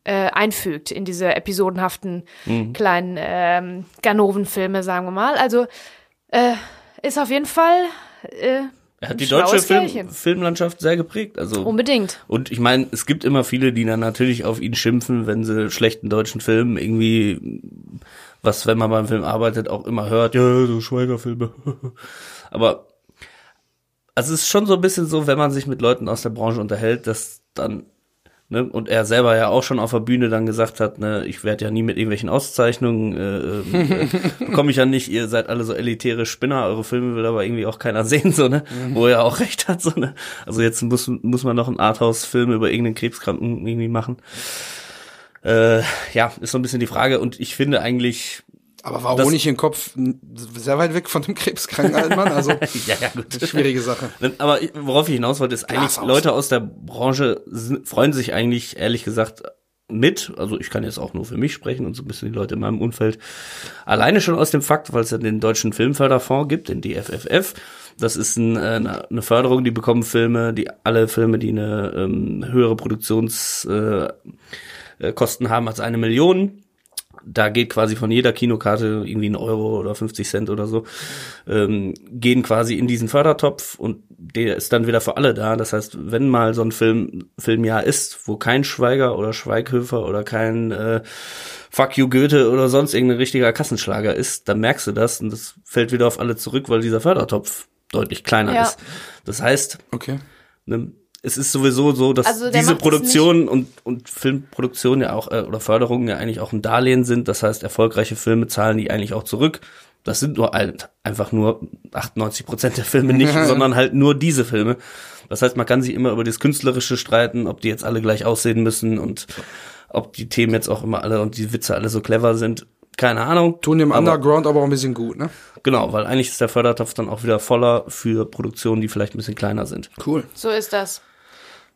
äh, einfügt in diese episodenhaften kleinen ähm, Ganoven-Filme, sagen wir mal. Also äh, ist auf jeden Fall äh, Er hat die deutsche Film. Filmlandschaft sehr geprägt. Also Unbedingt. Und ich meine, es gibt immer viele, die dann natürlich auf ihn schimpfen, wenn sie schlechten deutschen Film irgendwie, was, wenn man beim Film arbeitet, auch immer hört, ja, so Schweigerfilme. Aber also es ist schon so ein bisschen so, wenn man sich mit Leuten aus der Branche unterhält, dass dann, ne, und er selber ja auch schon auf der Bühne dann gesagt hat, ne, ich werde ja nie mit irgendwelchen Auszeichnungen, äh, äh, bekomme ich ja nicht, ihr seid alle so elitäre Spinner, eure Filme will aber irgendwie auch keiner sehen, so, ne, wo er auch recht hat, so, ne. Also jetzt muss, muss man noch einen Arthouse-Film über irgendeinen Krebskranken irgendwie machen. Äh, ja, ist so ein bisschen die Frage und ich finde eigentlich, Aber war Das- Honig im Kopf sehr weit weg von dem krebskranken alten Mann. Also ja, ja, gut. schwierige Sache. Aber worauf ich hinaus wollte, ist eigentlich, Glashaus. Leute aus der Branche freuen sich eigentlich, ehrlich gesagt, mit. Also ich kann jetzt auch nur für mich sprechen und so ein bisschen die Leute in meinem Umfeld. Alleine schon aus dem Fakt, weil es ja den Deutschen Filmförderfonds gibt, den DFFF. Das ist ein, äh, eine Förderung, die bekommen Filme, die alle Filme, die eine ähm, höhere Produktionskosten äh, äh, Kosten haben als eine Million, da geht quasi von jeder Kinokarte irgendwie ein Euro oder 50 Cent oder so, ähm, gehen quasi in diesen Fördertopf und der ist dann wieder für alle da. Das heißt, wenn mal so ein Film, Filmjahr ist, wo kein Schweiger oder Schweighöfer oder kein äh, Fuck you Goethe oder sonst irgendein richtiger Kassenschlager ist, dann merkst du das und das fällt wieder auf alle zurück, weil dieser Fördertopf deutlich kleiner Ja. ist. Das heißt, Okay. ne, es ist sowieso so, dass Also diese Produktion und, und Filmproduktion ja auch, äh, oder Förderungen ja eigentlich auch ein Darlehen sind. Das heißt, erfolgreiche Filme zahlen die eigentlich auch zurück. Das sind nur halt einfach nur 98 Prozent der Filme nicht, sondern halt nur diese Filme. Das heißt, man kann sich immer über das Künstlerische streiten, ob die jetzt alle gleich aussehen müssen und ob die Themen jetzt auch immer alle und die Witze alle so clever sind. Keine Ahnung. Tun dem Aber- Underground aber auch ein bisschen gut, ne? Genau, weil eigentlich ist der Fördertopf dann auch wieder voller für Produktionen, die vielleicht ein bisschen kleiner sind. Cool. So ist das.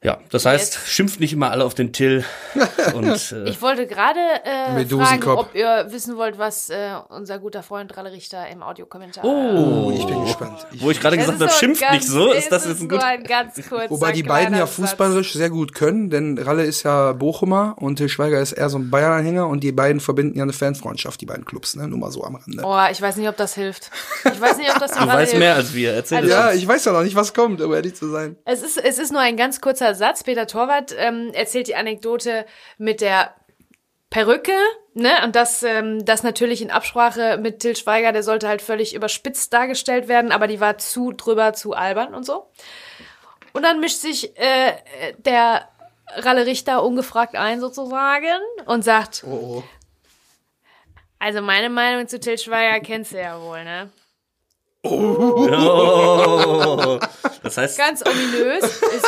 Ja, das heißt, schimpft nicht immer alle auf den Till. und äh, Ich wollte gerade äh, fragen, ob ihr wissen wollt, was äh, unser guter Freund Ralle Richter im Audiokommentar. Oh, ich bin gespannt. Ich, wo ich gerade gesagt habe, schimpft ganz- nicht so, ist das jetzt ein nur gut. ein ganz kurzer, Wobei die beiden ja fußballerisch sehr gut können, denn Ralle ist ja Bochumer und Til Schweiger ist eher so ein Bayern-Anhänger und die beiden verbinden ja eine Fanfreundschaft, die beiden Clubs, ne? Nur mal so am Rande. Oh, ich weiß nicht, ob das hilft. Ich weiß nicht, ob das Du weißt hilft. mehr als wir. Erzähl Also- es Ja, uns. ich weiß ja noch nicht, was kommt, um ehrlich zu sein. Es ist, es ist nur ein ganz kurzer Satz. Peter Torwart ähm, erzählt die Anekdote mit der Perücke, ne? Und das, ähm, das natürlich in Absprache mit Til Schweiger, der sollte halt völlig überspitzt dargestellt werden, aber die war zu drüber, zu albern und so. Und dann mischt sich äh, der Ralle Richter ungefragt ein sozusagen und sagt, Oh, oh. also meine Meinung zu Til Schweiger kennst du ja wohl, ne? Oh. Das heißt, Ganz ominös. Es,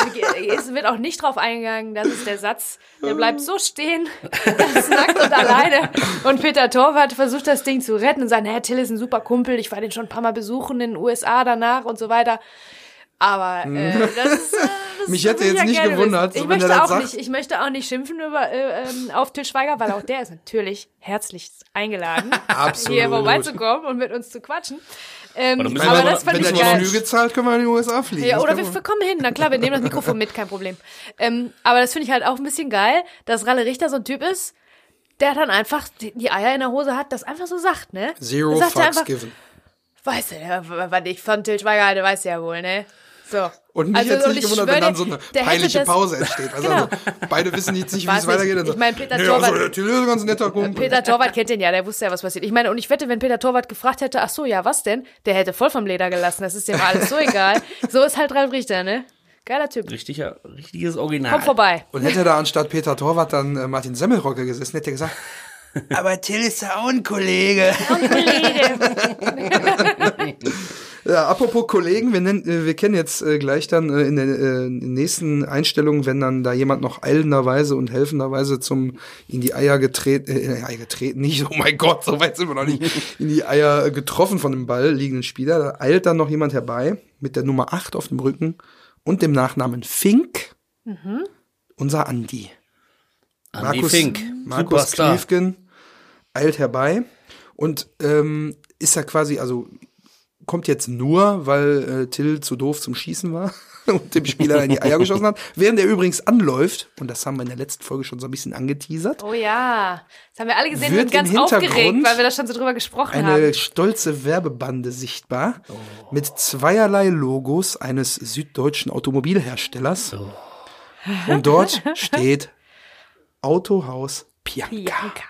es wird auch nicht drauf eingegangen. Das ist der Satz. Der bleibt so stehen, ganz nackt und alleine. Und Peter Torwart versucht das Ding zu retten und sagt, Herr Till ist ein super Kumpel. Ich war den schon ein paar Mal besuchen in den USA danach und so weiter. Aber äh, das ist, äh, das Mich hätte jetzt ja nicht gewundert, so Ich wenn möchte er das auch sagt. nicht. Ich möchte auch nicht schimpfen über äh, ähm, auf Til Schweiger, weil auch der ist natürlich herzlich eingeladen, Absolut. hier vorbeizukommen und mit uns zu quatschen. Ähm, Aber aber das fand Wenn ich geil. Flüge zahlt, können wir in die USA fliegen. Ja, oder wir, wir kommen hin. Na klar, wir nehmen das Mikrofon mit, kein Problem. Ähm, aber das finde ich halt auch ein bisschen geil, dass Ralle Richter so ein Typ ist, der dann einfach die, Eier in der Hose hat, das einfach so sagt, ne? Zero Er sagt fucks einfach, given. Weißt du, was ich von Til Schweiger halte, weißt du ja wohl, ne? So. Und mich Also, jetzt nicht ich gewundert, wenn dann so eine peinliche das- Pause entsteht. Also, Genau. also beide wissen jetzt nicht, wie es weitergeht. Ich meine, Peter nee, Torwart- Also, der Till ist ein ganz netter Kumpel. Peter Torwart kennt den ja, der wusste ja, was passiert. Ich meine, und ich wette, wenn Peter Torwart gefragt hätte, ach so, ja, was denn? Der hätte voll vom Leder gelassen. Das ist dem alles so egal. So ist halt Ralf Richter, ne? Geiler Typ. richtiger, richtiges Original. Komm vorbei. Und hätte da anstatt Peter Torwart dann äh, Martin Semmelrogge gesessen, hätte er gesagt, aber Till ist ja auch ein Kollege. Ja, apropos Kollegen, wir, nennen, äh, wir kennen jetzt äh, gleich dann äh, in, der, äh, nächsten Einstellungen, wenn dann da jemand noch eilenderweise und helfenderweise zum in die Eier getreten, äh, in die Eier getreten, nicht, oh mein Gott, so weit sind wir noch nicht, in die Eier äh, getroffen von dem Ball liegenden Spieler, da eilt dann noch jemand herbei mit der Nummer 8 auf dem Rücken und dem Nachnamen Fink, unser Andi. Andy Markus, Fink, Markus. Kliefken eilt herbei und ähm, ist ja quasi, also kommt jetzt nur, weil äh, Till zu doof zum Schießen war und dem Spieler in die Eier geschossen hat. Während er übrigens anläuft, und das haben wir in der letzten Folge schon so ein bisschen angeteasert, Oh ja, das haben wir alle gesehen Wird und ganz aufgeregt, weil wir da schon so drüber gesprochen eine haben. stolze Werbebande sichtbar mit zweierlei Logos eines süddeutschen Automobilherstellers. Und dort steht Autohaus Pianca. Bianca.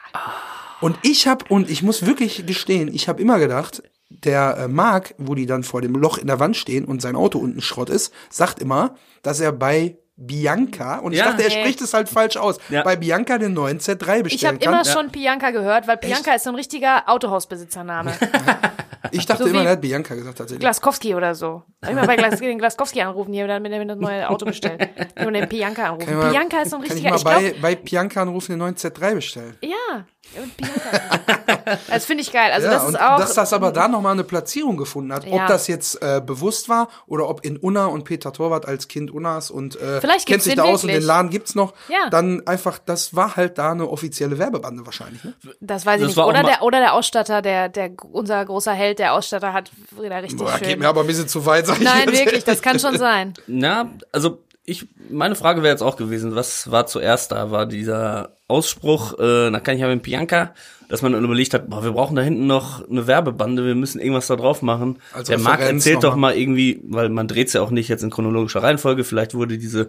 Und ich habe und ich muss wirklich gestehen, ich habe immer gedacht, der äh, Marc, wo die dann vor dem Loch in der Wand stehen und sein Auto unten Schrott ist, sagt immer, dass er bei Bianca und ich Ja. dachte, er Nee. spricht es halt falsch aus, Ja. bei Bianca den neuen Z3 bestellen Ich habe immer schon Bianca gehört, weil Bianca ist so ein richtiger Autohausbesitzername. ich dachte so immer, er hat Bianca gesagt tatsächlich. Glaskowski oder so. Immer bei Glas, den Glaskowski anrufen, hier, wenn er das neue Auto bestellt. Und den Bianca anrufen. Mal- Bianca ist so ein Kann ich richtiger, mal ich glaube, bei, bei Bianca anrufen, den neuen Z3 bestellen. ja, und Bianca. das finde ich geil. Also ja, das ist auch, dass das aber da nochmal eine Platzierung gefunden hat. Ob Ja. das jetzt äh, bewusst war oder ob in Unna und Peter Torwart als Kind Unnas und äh, Vielleicht kennt gibt's sich da aus und den Laden gibt's noch, Ja. dann einfach, das war halt da eine offizielle Werbebande wahrscheinlich. Ne? das weiß ich Das nicht. Oder der, oder der Ausstatter, der, der, unser großer Held, der Ausstatter hat wieder richtig Boah, schön. geht mir aber ein bisschen zu weit, sag ich Nein, jetzt wirklich, das kann schon sein. Na, also ich, meine Frage wäre jetzt auch gewesen, was war zuerst da? War dieser Ausspruch, äh, da kann ich ja mit Bianca, dass man dann überlegt hat, boah, wir brauchen da hinten noch eine Werbebande, wir müssen irgendwas da drauf machen. Als Der Marc erzählt doch mal irgendwie, weil man dreht's ja auch nicht jetzt in chronologischer Reihenfolge, vielleicht wurde diese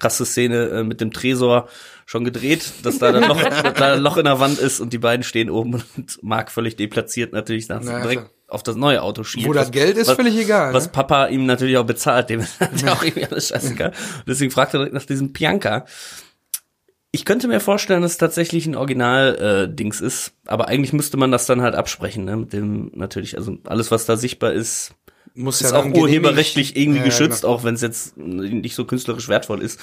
krasse Szene äh, mit dem Tresor schon gedreht, dass da ein Loch, da ein Loch in der Wand ist und die beiden stehen oben und Marc völlig deplatziert natürlich nach Naja, direkt klar. auf das neue Auto schielt. Wo das Geld ist, völlig egal, Was ne? Papa ihm natürlich auch bezahlt, dem ist ja. auch irgendwie alles scheißegal. Deswegen fragt er direkt nach diesem Pianka. Ich könnte mir vorstellen, dass es tatsächlich ein Original-Dings ist, aber eigentlich müsste man das dann halt absprechen, ne? Mit dem natürlich, also alles, was da sichtbar ist, Muss ist ja auch urheberrechtlich irgendwie Ja, geschützt, genau. auch wenn es jetzt nicht so künstlerisch wertvoll ist.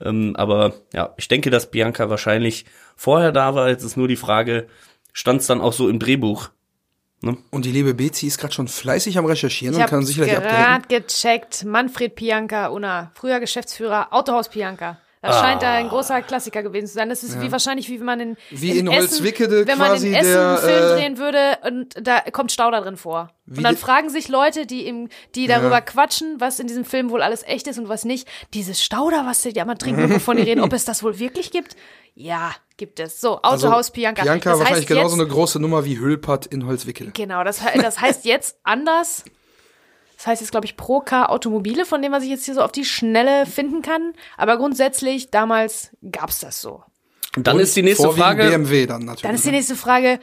Ähm, aber ja, ich denke, dass Bianca wahrscheinlich vorher da war. Jetzt ist nur die Frage, stand es dann auch so im Drehbuch? Und die liebe Bezi ist gerade schon fleißig am Recherchieren Ich und habe kann sicherlich updaten. gerade gecheckt. Manfred Pianka, Una, früher Geschäftsführer, Autohaus Pianka. Das scheint da ein großer Klassiker gewesen zu sein. Das ist wie wahrscheinlich, wie wenn man in, Wie in Essen, Holzwickede wenn man in Essen der, einen Film äh, drehen würde und da kommt Stauder drin vor. Und dann fragen sich Leute, die im, die darüber quatschen, was in diesem Film wohl alles echt ist und was nicht. Dieses Stauder, was die immer trinken, wovon die reden, ob es das wohl wirklich gibt? Ja, gibt es. So, Autohaus Also, Pianka. Bianca das wahrscheinlich heißt genauso jetzt, eine große Nummer wie Hülpert in Holzwickede. Genau, das, das heißt jetzt anders. Das heißt jetzt, glaube ich, Procar Automobile, von dem was ich jetzt hier so auf die Schnelle finden kann. Aber grundsätzlich, damals gab's das so. Und dann Und ist die nächste Frage. BMW dann natürlich. Dann ist die ne? nächste Frage,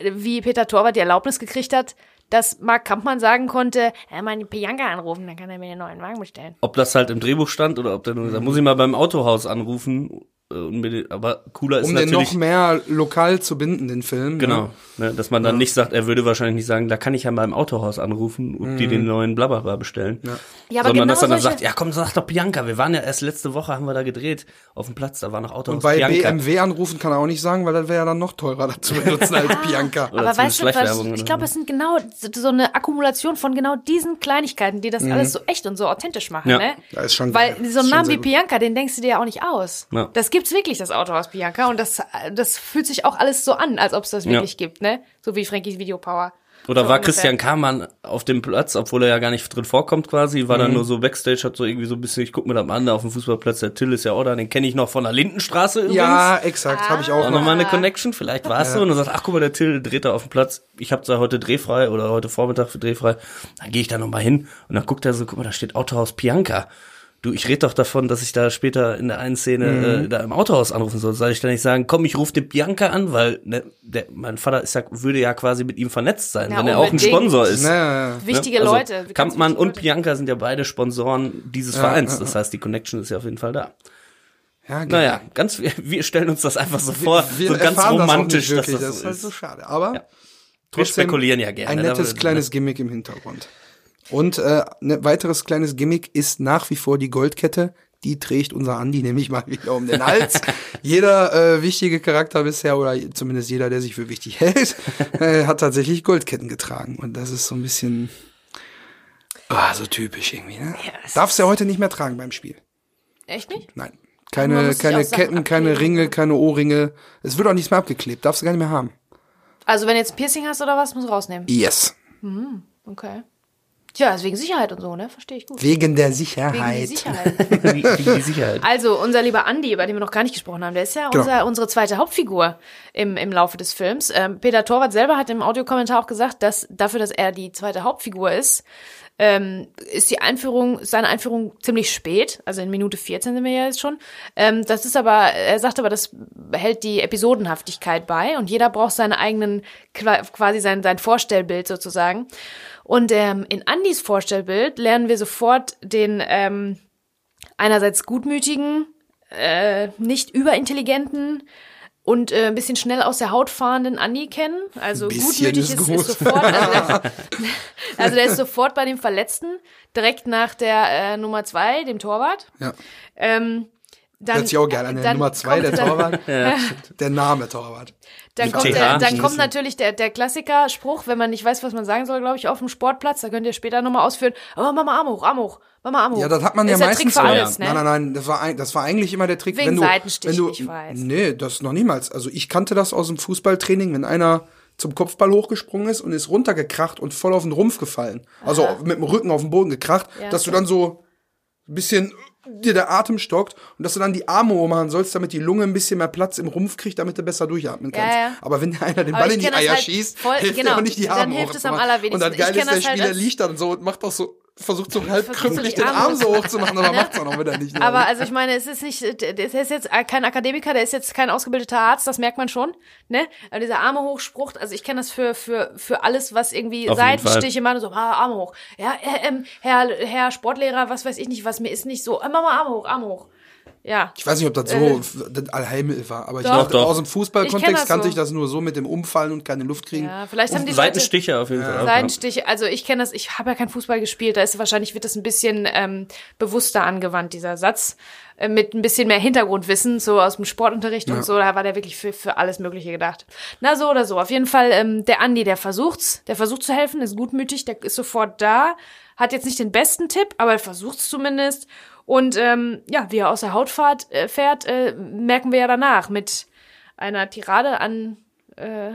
wie Peter Torwart die Erlaubnis gekriegt hat, dass Mark Kampmann sagen konnte, er mal die Pianka anrufen, dann kann er mir den neuen Wagen bestellen. ob das halt im Drehbuch stand oder ob der nur gesagt, muss ich mal beim Autohaus anrufen. Äh, Und den, aber cooler ist um den natürlich noch mehr lokal zu binden, den Film. Genau, Ne? ne, dass man dann nicht sagt, er würde wahrscheinlich nicht sagen, da kann ich ja beim Autohaus anrufen, ob die den neuen Blablabla bestellen. Ja, aber Sondern genau dass er dann sagt, ja komm, sag doch Bianca, wir waren ja erst letzte Woche, haben wir da gedreht, auf dem Platz, da war noch Autohaus Und bei Bianca. BMW anrufen kann er auch nicht sagen, weil das wäre ja dann noch teurer dazu benutzen als Bianca. Oder Aber weißt du, was, ich glaube, es sind genau so eine Akkumulation von genau diesen Kleinigkeiten, die das alles so echt und so authentisch machen, Ja. ne? Ja, ist schon Weil so Namen sehr wie. Bianca, den denkst du dir ja auch nicht aus. Ja. Das gibt's wirklich, das Autohaus Bianca, und das, das fühlt sich auch alles so an, als ob es das wirklich gibt, ne? So wie Frankies Videopower. Oder so war ungefähr. Christian Kamann auf dem Platz, obwohl er ja gar nicht drin vorkommt quasi, war dann Mhm. nur so Backstage, hat so irgendwie so ein bisschen, ich guck mir das mal an, da auf dem Fußballplatz, der Till ist ja auch da, den kenne ich noch von der Lindenstraße übrigens. Ja, exakt, habe ich auch Auch noch. nochmal eine Connection, vielleicht war es so. Und dann sagt, ach guck mal, der Till dreht da auf dem Platz. Ich habe da heute drehfrei oder heute Vormittag für drehfrei. Dann gehe ich da nochmal hin und dann guckt er so, guck mal, da steht Autohaus Pianca. Du, ich rede doch davon, dass ich da später in der einen Szene Mhm. äh, da im Autohaus anrufen soll. Soll ich dann nicht sagen, komm, ich rufe den Bianca an, weil ne, der, mein Vater ist ja, würde ja quasi mit ihm vernetzt sein, Ja, wenn er auch ein. Sponsor ist. Naja, Wichtige Ne? Also, Leute. Kampmann und Leute. Bianca sind ja beide Sponsoren dieses Vereins. Das heißt, die Connection ist ja auf jeden Fall da. ja, geil. Naja, ganz, wir stellen uns das einfach so vor, wir so ganz romantisch, das auch nicht wirklich. dass das das ist halt ist. so schade. Aber Wir trotzdem spekulieren ja gerne. ein ne? nettes Aber- kleines Gimmick im Hintergrund. Und äh, ein weiteres kleines Gimmick ist nach wie vor die Goldkette. Die trägt unser Andi nämlich mal wieder um den Hals. jeder äh, wichtige Charakter bisher, oder zumindest jeder, der sich für wichtig hält, äh, hat tatsächlich Goldketten getragen. Und das ist so ein bisschen ah, so typisch irgendwie. Ne? Ja, es Darfst ja heute nicht mehr tragen beim Spiel. Echt nicht? Nein. Keine, keine Ketten, keine. Ringe, keine Ohrringe. Es wird auch nichts mehr abgeklebt. Darfst du gar nicht mehr haben. Also wenn du jetzt Piercing hast oder was, musst du rausnehmen. Yes. Okay. Tja, ist wegen Sicherheit und so, ne? Verstehe ich gut. Wegen der Wegen Sicherheit. die Sicherheit. Wie die Sicherheit. Also, unser lieber Andi, über den wir noch gar nicht gesprochen haben, der ist ja Genau. unser, unsere zweite Hauptfigur im, im Laufe des Films. Ähm, Peter Torwart selber hat im Audiokommentar auch gesagt, dass dafür, dass er die zweite Hauptfigur ist, ähm, ist die Einführung, seine Einführung ziemlich spät, also in Minute 14 sind wir ja jetzt schon. Ähm, das ist aber, er sagt aber, das hält die Episodenhaftigkeit bei und jeder braucht seine eigenen, qua- quasi sein, sein Vorstellbild sozusagen. Und ähm, in Andys Vorstellbild lernen wir sofort den ähm, einerseits gutmütigen, äh, nicht überintelligenten und äh, ein bisschen schnell aus der Haut fahrenden Andi kennen. Also gutmütig ist ist, ist, sofort, also der, also der ist sofort bei dem Verletzten, direkt nach der äh, Nummer zwei, dem Torwart. Ja. Ähm, dann, Hört sich auch gerne an. Der Nummer zwei, der dann- Torwart. Der Name Torwart. Dann Mit kommt, TH der, dann kommt natürlich der, der Klassiker-Spruch, wenn man nicht weiß, was man sagen soll, glaube ich, auf dem Sportplatz. Da könnt ihr später nochmal ausführen. Aber Mama Arm hoch, Arm hoch, Mama Arm hoch. Ja, das hat man ja ist der meistens Trick für alles, ne? Nein, nein, nein, das war, ein, das war eigentlich immer der Trick, Wegen wenn du, Seitenstichen, wenn du, ich weiß. Nee, das noch niemals. Also ich kannte das aus dem Fußballtraining, wenn einer zum Kopfball hochgesprungen ist und ist runtergekracht und voll auf den Rumpf gefallen. Also mit dem Rücken auf den Boden gekracht, Ja, dass du okay. dann so ein bisschen dir der Atem stockt und dass du dann die Arme hochmachen sollst, damit die Lunge ein bisschen mehr Platz im Rumpf kriegt, damit du besser durchatmen kannst. Ja, ja. Aber wenn dir einer den Ball in die Eier halt schießt, voll- hilft genau. nicht die Dann Arme hilft es am allerwenigsten. Und dann geil ist, der halt Spieler als- liegt dann so und macht doch so, versucht so halb die den Arm so hoch zu machen, aber macht's auch wieder nicht. Aber also ich meine, es ist nicht, der ist jetzt kein Akademiker, der ist jetzt kein ausgebildeter Arzt, das merkt man schon, ne? Aber dieser Arme hochspruch, also ich kenne das für für für alles, was irgendwie Auf Seitenstiche machen, so ah, Arme hoch. Ja, äh, ähm, Herr Herr Sportlehrer, was weiß ich nicht, was mir ist nicht so, äh, mach mal Arme hoch, Arme hoch. Ja. Ich weiß nicht, ob das so das Allheilmittel war, aber ich Äh. Doch. glaube, Doch. aus dem Ich Fußballkontext kannte so. ich das nur so mit dem Umfallen und keine Luft kriegen. Ja, vielleicht haben die Leute Seitenstiche auf jeden Fall. ja. Seitenstiche, also ich kenne das, ich habe ja kein Fußball gespielt, da ist wahrscheinlich wird das ein bisschen ähm, bewusster angewandt, dieser Satz, äh, mit ein bisschen mehr Hintergrundwissen, so aus dem Sportunterricht und so, da war der wirklich für, für alles Mögliche gedacht. Na so oder so, auf jeden Fall ähm, der Andi, der versucht's, der versucht zu helfen, ist gutmütig, der ist sofort da, hat jetzt nicht den besten Tipp, aber er versucht's zumindest und ähm, ja, wie er aus der Haut fahrt, äh, fährt, äh, merken wir ja danach mit einer Tirade an äh,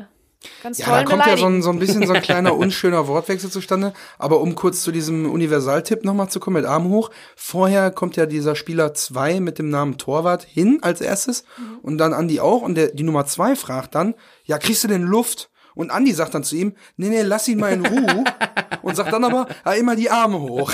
ganz Ja, da kommt ja so ein, so ein bisschen so ein kleiner unschöner Wortwechsel zustande. Aber um kurz zu diesem Universaltipp nochmal zu kommen mit Arm hoch. Vorher kommt ja dieser Spieler 2 mit dem Namen Torwart hin als erstes Mhm. und dann Andi auch. Und der, die Nummer 2 fragt dann, ja, kriegst du denn Luft? Und Andi sagt dann zu ihm, nee, nee, lass ihn mal in Ruhe. und sagt dann aber, ja, immer die Arme hoch.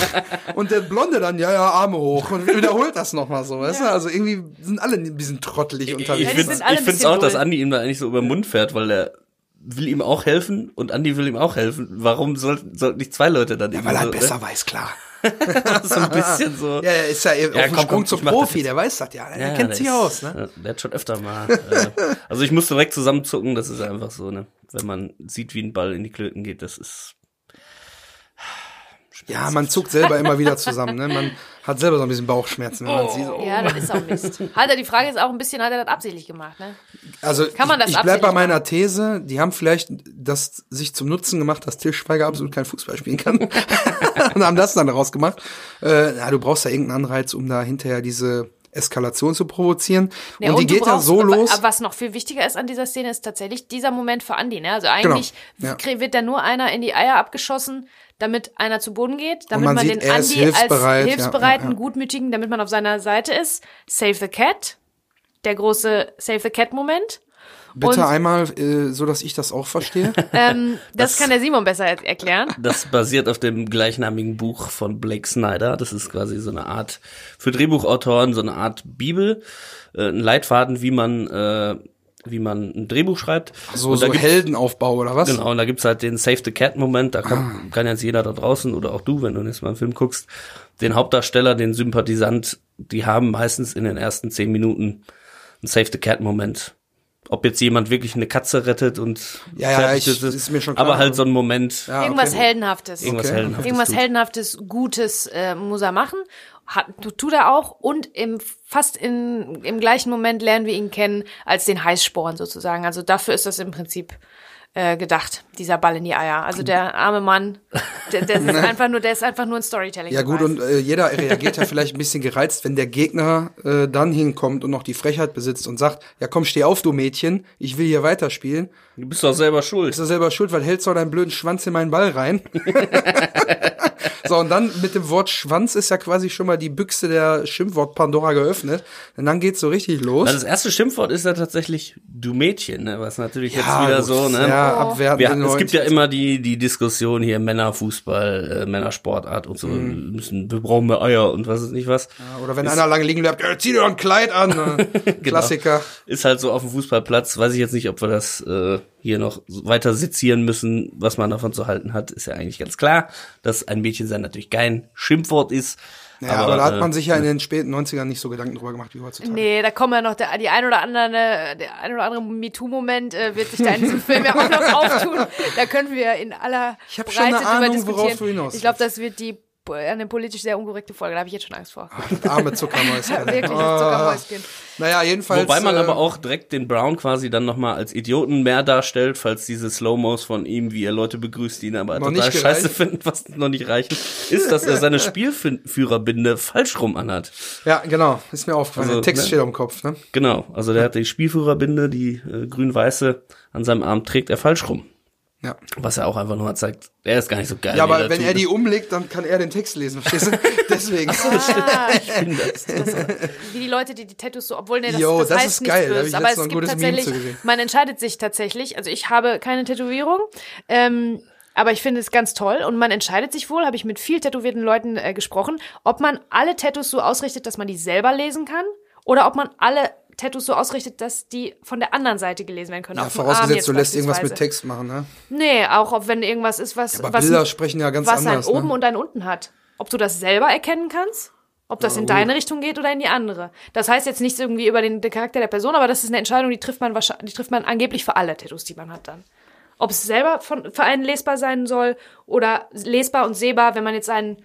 Und der Blonde dann, ja, ja, Arme hoch. Und wiederholt das nochmal so, weißt du? Also irgendwie sind alle ein bisschen trottelig unterwegs. Ich die finde ich find's auch, dass. Andi ihm da eigentlich so über den Mund fährt, weil er will ihm auch helfen und Andi will ihm auch helfen. Warum sollten sollten nicht zwei Leute dann Weil er so, besser weiß, klar. So ein bisschen so. Ja, er ist ja, auf dem komm, Sprung komm, zum Profi, der weiß das ja. Der Ja, kennt sich aus, ne? ja, Der hat schon öfter mal. äh, also ich musste direkt zusammenzucken, das ist einfach so, ne? Wenn man sieht, wie ein Ball in die Klöten geht, das ist. Ja, man zuckt selber immer wieder zusammen, ne? Man hat selber so ein bisschen Bauchschmerzen, wenn man sieht. Oh. Ja, das ist auch Mist. Hat er die Frage ist auch ein bisschen, hat er das absichtlich gemacht, ne? Also Kann man das ich, ich bleib bei meiner These, die haben vielleicht das sich zum Nutzen gemacht, dass Til Schweiger absolut kein Fußball spielen kann. und haben das dann daraus gemacht. Äh, ja, du brauchst ja irgendeinen Anreiz, um da hinterher diese Eskalation zu provozieren. Ja, und die du geht ja brauchst- so los. Aber was noch viel wichtiger ist an dieser Szene, ist tatsächlich dieser Moment für Andi. Ne? Also eigentlich Genau, ja. wird da nur einer in die Eier abgeschossen, damit einer zu Boden geht, damit man man, sieht, den Andi hilfsbereit, als hilfsbereiten, ja. gutmütigen, damit man auf seiner Seite ist. Save the Cat. Der große Save the Cat-Moment. Bitte und- einmal, äh, so dass ich das auch verstehe. Ähm, das, Das- kann der Simon besser er erklären. Das basiert auf dem gleichnamigen Buch von Blake Snyder. Das ist quasi so eine Art, für Drehbuchautoren, so eine Art Bibel, äh, ein Leitfaden, wie man, äh, wie man ein Drehbuch schreibt. So, Und da so Heldenaufbau oder was? Genau, und da gibt's halt den Save the Cat-Moment, da Ah. kann, kann jetzt jeder da draußen oder auch du, wenn du jetzt mal einen Film guckst, den Hauptdarsteller, den Sympathisant, die haben meistens in den ersten zehn Minuten einen Save the Cat-Moment. Ob jetzt jemand wirklich eine Katze rettet und Ja, ja, ich- ist mir schon klar. aber halt so ein Moment, Ja, Irgendwas okay. Heldenhaftes. irgendwas Okay. Heldenhaftes Irgendwas. Heldenhaftes, Gutes äh, muss er machen. Hat, tu- tut er auch. Und im, fast in, im gleichen Moment lernen wir ihn kennen als den Heißsporn sozusagen. Also dafür ist das im Prinzip äh, gedacht, dieser Ball in die Eier. Also der arme Mann, der, der ist einfach nur, der ist einfach nur ein Storytelling. Ja gut, und äh, jeder reagiert ja vielleicht ein bisschen gereizt, wenn der Gegner äh, dann hinkommt und noch die Frechheit besitzt und sagt, ja komm, steh auf, du Mädchen, ich will hier weiterspielen. Du bist doch selber schuld. Ist er selber schuld, weil hältst du deinen blöden Schwanz in meinen Ball rein. so, und dann mit dem Wort Schwanz ist ja quasi schon mal die Büchse der Schimpfwort Pandora geöffnet. Und dann geht's so richtig los. Also das erste Schimpfwort ist ja tatsächlich du Mädchen, ne? was natürlich jetzt wieder gut, so, ne? Ja. Wir, den es gibt ja immer die, die Diskussion hier Männerfußball, äh, Männersportart und so, wir müssen, wir brauchen mehr Eier und was ist nicht was. Oder wenn einer lange liegen bleibt, ja, zieh dir doch ein Kleid an. ne? Genau. Klassiker. Ist halt so auf dem Fußballplatz, weiß ich jetzt nicht, ob wir das äh, hier noch weiter sezieren müssen, was man davon zu halten hat, ist ja eigentlich ganz klar, dass ein Mädchen sein natürlich kein Schimpfwort ist. Ja, aber, da hat man äh, sich ja in den späten 90ern nicht so Gedanken drüber gemacht wie heutzutage. Nee, da kommen ja noch der, die ein oder andere, der ein oder andere MeToo-Moment äh, wird sich da in diesem Film ja auch noch auftun. Da können wir in aller Ich hab schon eine drüber Ahnung, diskutieren. worauf du hinaus Ich glaube, das wird die eine politisch sehr unkorrekte Folge. Da habe ich jetzt schon Angst vor. Arme Zuckermäuschen. Wirklich, Ah. Zuckermäuschen. Naja, jedenfalls. Wobei man äh, aber auch direkt den Brown quasi dann nochmal als Idioten mehr darstellt, falls diese Slow-Mos von ihm, wie er Leute begrüßt, die ihn aber total nicht scheiße finden, was noch nicht reichen, ist, dass er seine Spielführerbinde falsch rum anhat. Ja, genau. Ist mir aufgefallen. Also, der Text ne? steht am Kopf, ne? Genau, also der hat die Spielführerbinde, die äh, grün-weiße, an seinem Arm trägt er falsch rum. Ja. Was er auch einfach nur zeigt, er ist gar nicht so geil. Ja, aber wenn er die umlegt, dann kann er den Text lesen, verstehst du? Deswegen. Ah, Ich bin das. wie die Leute, die die Tattoos so, obwohl nee, das, Jo, das, das heißt ist nichts geil, ich aber es ein gibt tatsächlich, gesehen. man entscheidet sich tatsächlich, also ich habe keine Tätowierung, ähm, aber ich finde es ganz toll und man entscheidet sich wohl, habe ich mit viel tätowierten Leuten äh, gesprochen, ob man alle Tattoos so ausrichtet, dass man die selber lesen kann oder ob man alle Tattoos so ausrichtet, dass die von der anderen Seite gelesen werden können. Ja, vorausgesetzt, du lässt irgendwas mit. Text machen, ne? Nee, auch ob wenn irgendwas ist, was, Aber was, Bilder sprechen ja ganz was anders. ein oben ne? und ein unten hat. Ob du das selber erkennen kannst? Ob das in deine Richtung geht oder in die andere. Das heißt jetzt nichts irgendwie über den, den Charakter der Person, aber das ist eine Entscheidung, die trifft man wahrscheinlich, die trifft man angeblich für alle Tattoos, die man hat dann. Ob es selber von, für einen lesbar sein soll oder lesbar und sehbar, wenn man jetzt ein,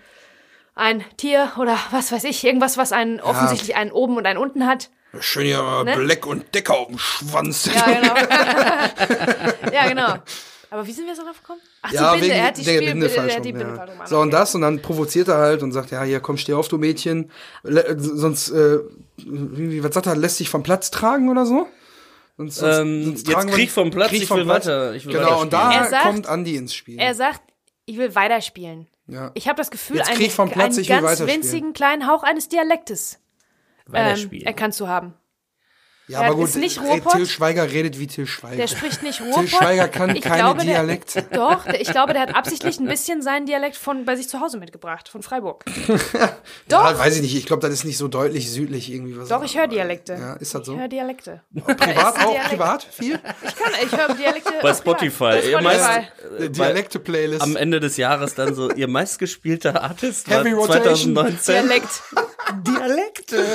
ein Tier oder was weiß ich, irgendwas, was einen offensichtlich einen oben und einen unten hat. Schön hier mal Ne? Black und Decker auf dem Schwanz. Ja, genau. ja, genau. Aber wie sind wir so drauf gekommen? Ach, Ja, die Binde, wegen er hat die, der Spiel, Binde er falsch hat die rum, Binde ja. So, und Okay. das, und dann provoziert er halt und sagt, ja, hier, komm, steh auf, du Mädchen. Le sonst, äh, wie, wie- was sagt er, lässt sich vom Platz tragen oder so? Sonst, sonst, Ähm, sonst jetzt Krieg vom Platz, ich will weiter- ich will genau, weiter und da. Er sagt- kommt Andi ins Spiel. Er sagt, ich will weiterspielen. ja. Ich habe das Gefühl, Jetzt einen, krieg vom Platz, einen ich will ganz winzigen kleinen Hauch eines Dialektes ähm, Weiterspielen. erkannt zu haben. Ja, er aber gut, ist nicht Ruhrpott. Till Schweiger redet wie Till Schweiger. Der spricht nicht Till Ruhrpott. Schweiger kann Ich keine glaube, der- Dialekte. Doch, der, ich glaube, der hat absichtlich ein bisschen seinen Dialekt von bei sich zu Hause mitgebracht, von Freiburg. Doch, Ja, weiß ich nicht. Ich glaube, das ist nicht so deutlich südlich irgendwie. Was doch, ich höre Dialekte. Ja, ist das so? Ich höre Dialekte. Privat auch? Dialekt. Privat? Viel? Ich kann, ich höre Dialekte. Bei Spotify. Bei meist- Spotify. Äh, Dialekte-Playlist. Am Ende des Jahres dann so, ihr meistgespielter Artist war Heavy Rotation. 2019. Dialekt. Dialekte.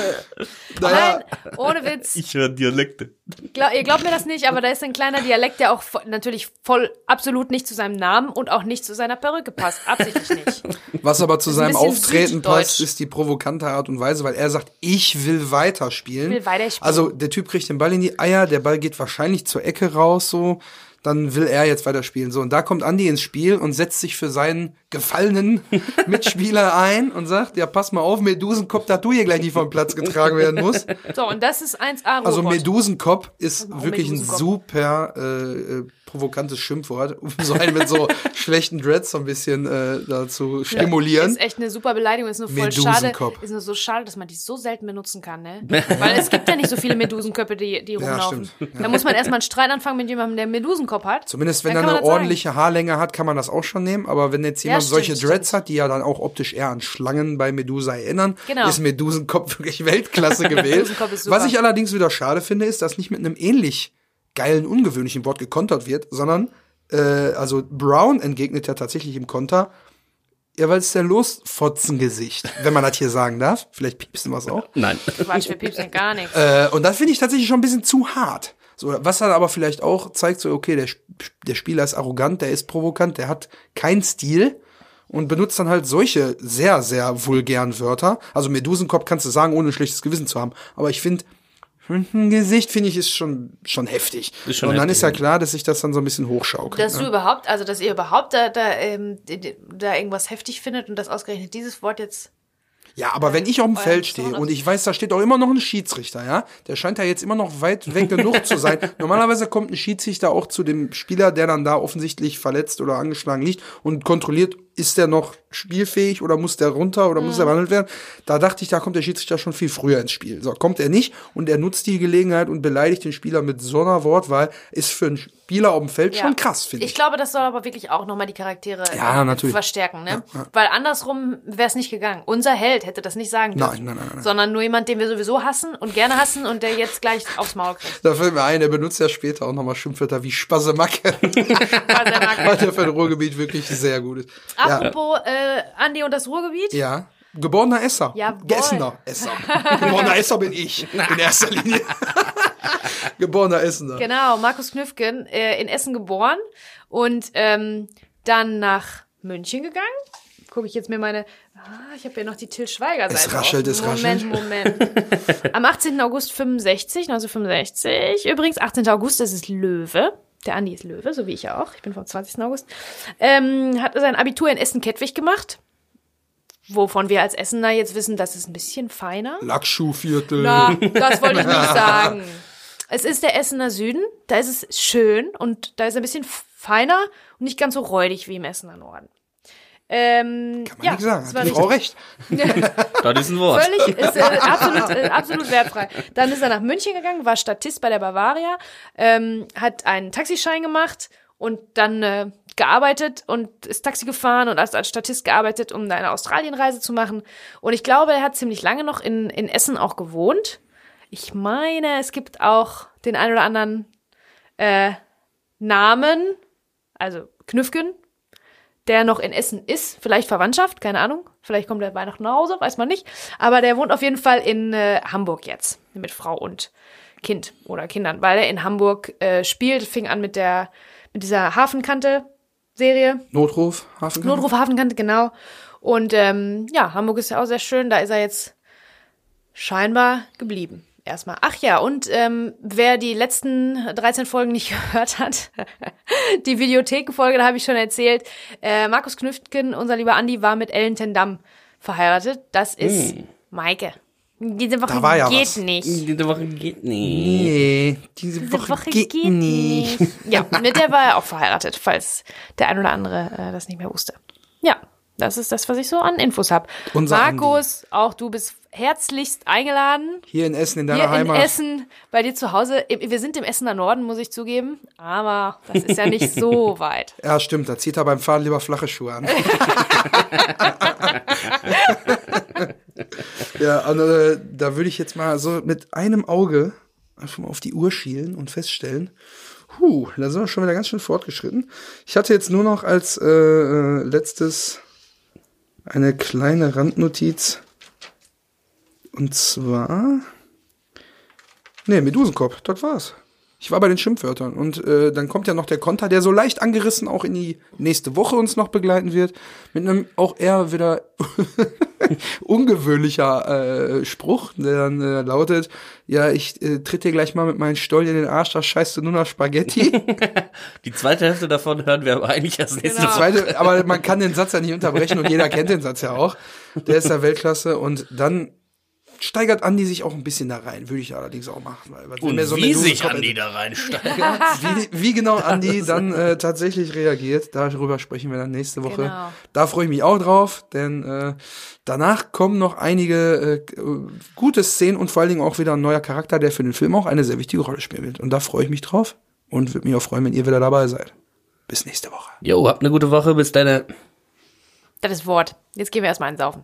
Naja, Nein, ohne Witz. Ich höre Dialekte. Glaub, ihr glaubt mir das nicht, aber da ist ein kleiner Dialekt, der auch vo natürlich voll absolut nicht zu seinem Namen und auch nicht zu seiner Perücke passt. Absichtlich nicht. was aber zu ein seinem Auftreten passt, ist die provokante Art und Weise, weil er sagt, ich will weiterspielen. Ich will weiterspielen. Also der Typ kriegt den Ball in die Eier, der Ball geht wahrscheinlich zur Ecke raus, so. Dann will er jetzt weiterspielen. So, und da kommt Andi ins Spiel und setzt sich für seinen gefallenen Mitspieler ein und sagt, ja, pass mal auf, Medusenkopf, dass du hier gleich nicht vom Platz getragen werden musst. So, und das ist 1A Also. Medusenkopf ist Warum wirklich ein Medusenkopf? super äh, äh, provokantes Schimpfwort, um so einen mit so schlechten Dreads so ein bisschen äh, da zu stimulieren. Ist echt eine super Beleidigung, ist nur voll schade. Medusenkopf. Ist nur so schade, dass man die so selten benutzen kann, ne? Weil es gibt ja nicht so viele Medusenköpfe, die, die rumlaufen. stimmt. Da muss man erstmal einen Streit anfangen mit jemandem, der einen Medusenkopf hat. Zumindest wenn er eine ordentliche Haarlänge hat, kann man das auch schon nehmen. Aber wenn jetzt jemand stimmt, solche Dreads stimmt. hat, die ja dann auch optisch eher an Schlangen bei Medusa erinnern, Genau. ist Medusenkopf wirklich Weltklasse gewählt. Ist. Was ich allerdings wieder schade finde, ist, dass nicht mit einem ähnlich geilen, ungewöhnlichen Wort gekontert wird, sondern äh, also Brown entgegnet ja tatsächlich im Konter, ja, weil es der Losfotzengesicht, wenn man das hier sagen darf. Vielleicht piepsen wir es auch. Nein. Quatsch, wir piepsen gar nichts. Äh, und das finde ich tatsächlich schon ein bisschen zu hart. So, was dann aber vielleicht auch zeigt, so, okay, der, der Spieler ist arrogant, der ist provokant, der hat keinen Stil und benutzt dann halt solche sehr, sehr vulgären Wörter. Also Medusenkopf kannst du sagen, ohne ein schlechtes Gewissen zu haben. Aber ich finde, ein Gesicht, finde ich, ist schon, schon heftig. Ist schon und dann heftig, ist ja klar, dass sich das dann so ein bisschen hochschaukelt. Dass ne? du überhaupt, also dass ihr überhaupt da, da, ähm, da irgendwas heftig findet und das ausgerechnet dieses Wort jetzt. Ja, aber wenn ich auf dem Feld stehe und ich weiß, da steht auch immer noch ein Schiedsrichter, ja, der scheint ja jetzt immer noch weit weg genug zu sein. Normalerweise kommt ein Schiedsrichter auch zu dem Spieler, der dann da offensichtlich verletzt oder angeschlagen liegt und kontrolliert, ist der noch spielfähig oder muss der runter oder muss er behandelt werden. Da dachte ich, da kommt der Schiedsrichter schon viel früher ins Spiel. So, kommt er nicht und er nutzt die Gelegenheit und beleidigt den Spieler mit so einer Wortwahl, ist für einen Spieler auf dem Feld Ja. schon krass, finde ich. Ich glaube, das soll aber wirklich auch nochmal die Charaktere Ja, äh, natürlich. verstärken, ne? Weil andersrum wäre es nicht gegangen. Unser Held hätte das nicht sagen dürfen. Nein, nein, nein, nein. Sondern nur jemand, den wir sowieso hassen und gerne hassen und der jetzt gleich aufs Maul kriegt. Da fällt mir ein, er benutzt ja später auch nochmal Schimpfwörter wie Spasemacke. Weil der mag- weil der für ein Ruhrgebiet wirklich sehr gut ist. Ja, Apropos äh, Andi und das Ruhrgebiet. ja. Geborener Esser. Jawohl. Gessener Esser. Geborener Esser bin ich. In erster Linie. Geborener Essener. Genau, Markus Knüffgen, äh, in Essen geboren und ähm, dann nach München gegangen. Gucke ich jetzt mir meine. Ah, ich habe ja noch die Till Schweiger Seite. Es raschelt, es Moment, raschelt. Moment. Am 18. August 65, 1965. Übrigens, 18. August, das ist Löwe. Der Andi ist Löwe, so wie ich ja auch. Ich bin vom 20. August. Ähm, hat sein Abitur in Essen-Kettwig gemacht. Wovon wir als Essener jetzt wissen, das ist ein bisschen feiner. Lackschuhviertel. Na, das wollte ich nicht sagen. Es ist der Essener Süden, da ist es schön und da ist ein bisschen feiner und nicht ganz so räudig wie im Essener Norden. Ähm, Kann man ja, nicht sagen. das Hat war die richtig. Frau recht. Das ist ein Wort. Völlig, ist äh, absolut, äh, absolut wertfrei. Dann ist er nach München gegangen, war Statist bei der Bavaria, ähm, hat einen Taxischein gemacht und dann äh, gearbeitet und ist Taxi gefahren und als, als Statist gearbeitet, um da eine Australienreise zu machen. Und ich glaube, er hat ziemlich lange noch in, in Essen auch gewohnt. Ich meine, es gibt auch den ein oder anderen äh, Namen, also Knüffgen, der noch in Essen ist, vielleicht Verwandtschaft, keine Ahnung, vielleicht kommt er Weihnachten nach Hause, weiß man nicht, aber der wohnt auf jeden Fall in äh, Hamburg jetzt mit Frau und Kind oder Kindern, weil er in Hamburg äh, spielt, fing an mit der mit dieser Hafenkante Serie, Notruf, Hafen. Notruf Hafenkante, genau. Und ähm, ja, Hamburg ist ja auch sehr schön, da ist er jetzt scheinbar geblieben. Erstmal. Ach ja, und ähm, wer die letzten 13 Folgen nicht gehört hat, die Videothekenfolge, da habe ich schon erzählt, äh, Markus Knüftgen, unser lieber Andi, war mit Ellen Tendam verheiratet. Das ist Maike. Diese Woche ja geht was. nicht. Diese Woche geht nicht. Nee, diese Diese Woche, geht, nicht. Ja, mit der war er auch verheiratet, falls der ein oder andere äh, das nicht mehr wusste. Das ist das, was ich so an Infos habe. Markus, auch du bist herzlichst eingeladen. Hier in Essen, in deiner Hier in Heimat. Essen, bei dir zu Hause. Wir sind im Essener Norden, muss ich zugeben. Aber das ist ja nicht so weit. Ja, stimmt. Da zieht er beim Fahren lieber flache Schuhe an. ja, also, äh, da würde ich jetzt mal so mit einem Auge einfach mal auf die Uhr schielen und feststellen, huh, da sind wir schon wieder ganz schön fortgeschritten. Ich hatte jetzt nur noch als äh, äh, letztes eine kleine Randnotiz. Und zwar. Nee, Medusenkopf, das war's. Ich war bei den Schimpfwörtern und äh, dann kommt ja noch der Konter, der so leicht angerissen auch in die nächste Woche uns noch begleiten wird, mit einem auch eher wieder ungewöhnlicher äh, Spruch, der dann äh, lautet, ja, ich äh, tritt dir gleich mal mit meinen Stollen in den Arsch, da scheißt du nur nach Spaghetti. Die zweite Hälfte davon hören wir aber eigentlich erst nächste Genau. Zweite, aber man kann den Satz ja nicht unterbrechen und jeder kennt den Satz ja auch. Der ist ja Weltklasse und dann steigert Andi sich auch ein bisschen da rein, würde ich allerdings auch machen. Weil, Und so wie sich Medusenkopf- Andi da reinsteigt. wie, wie genau Andi dann äh, tatsächlich reagiert, darüber sprechen wir dann nächste Woche. Genau. Da freue ich mich auch drauf, denn äh, danach kommen noch einige äh, gute Szenen und vor allen Dingen auch wieder ein neuer Charakter, der für den Film auch eine sehr wichtige Rolle spielen wird. Und da freue ich mich drauf und würde mich auch freuen, wenn ihr wieder dabei seid. Bis nächste Woche. Jo, habt eine gute Woche. Bis dann. Das ist Wort. Jetzt gehen wir erstmal einsaufen.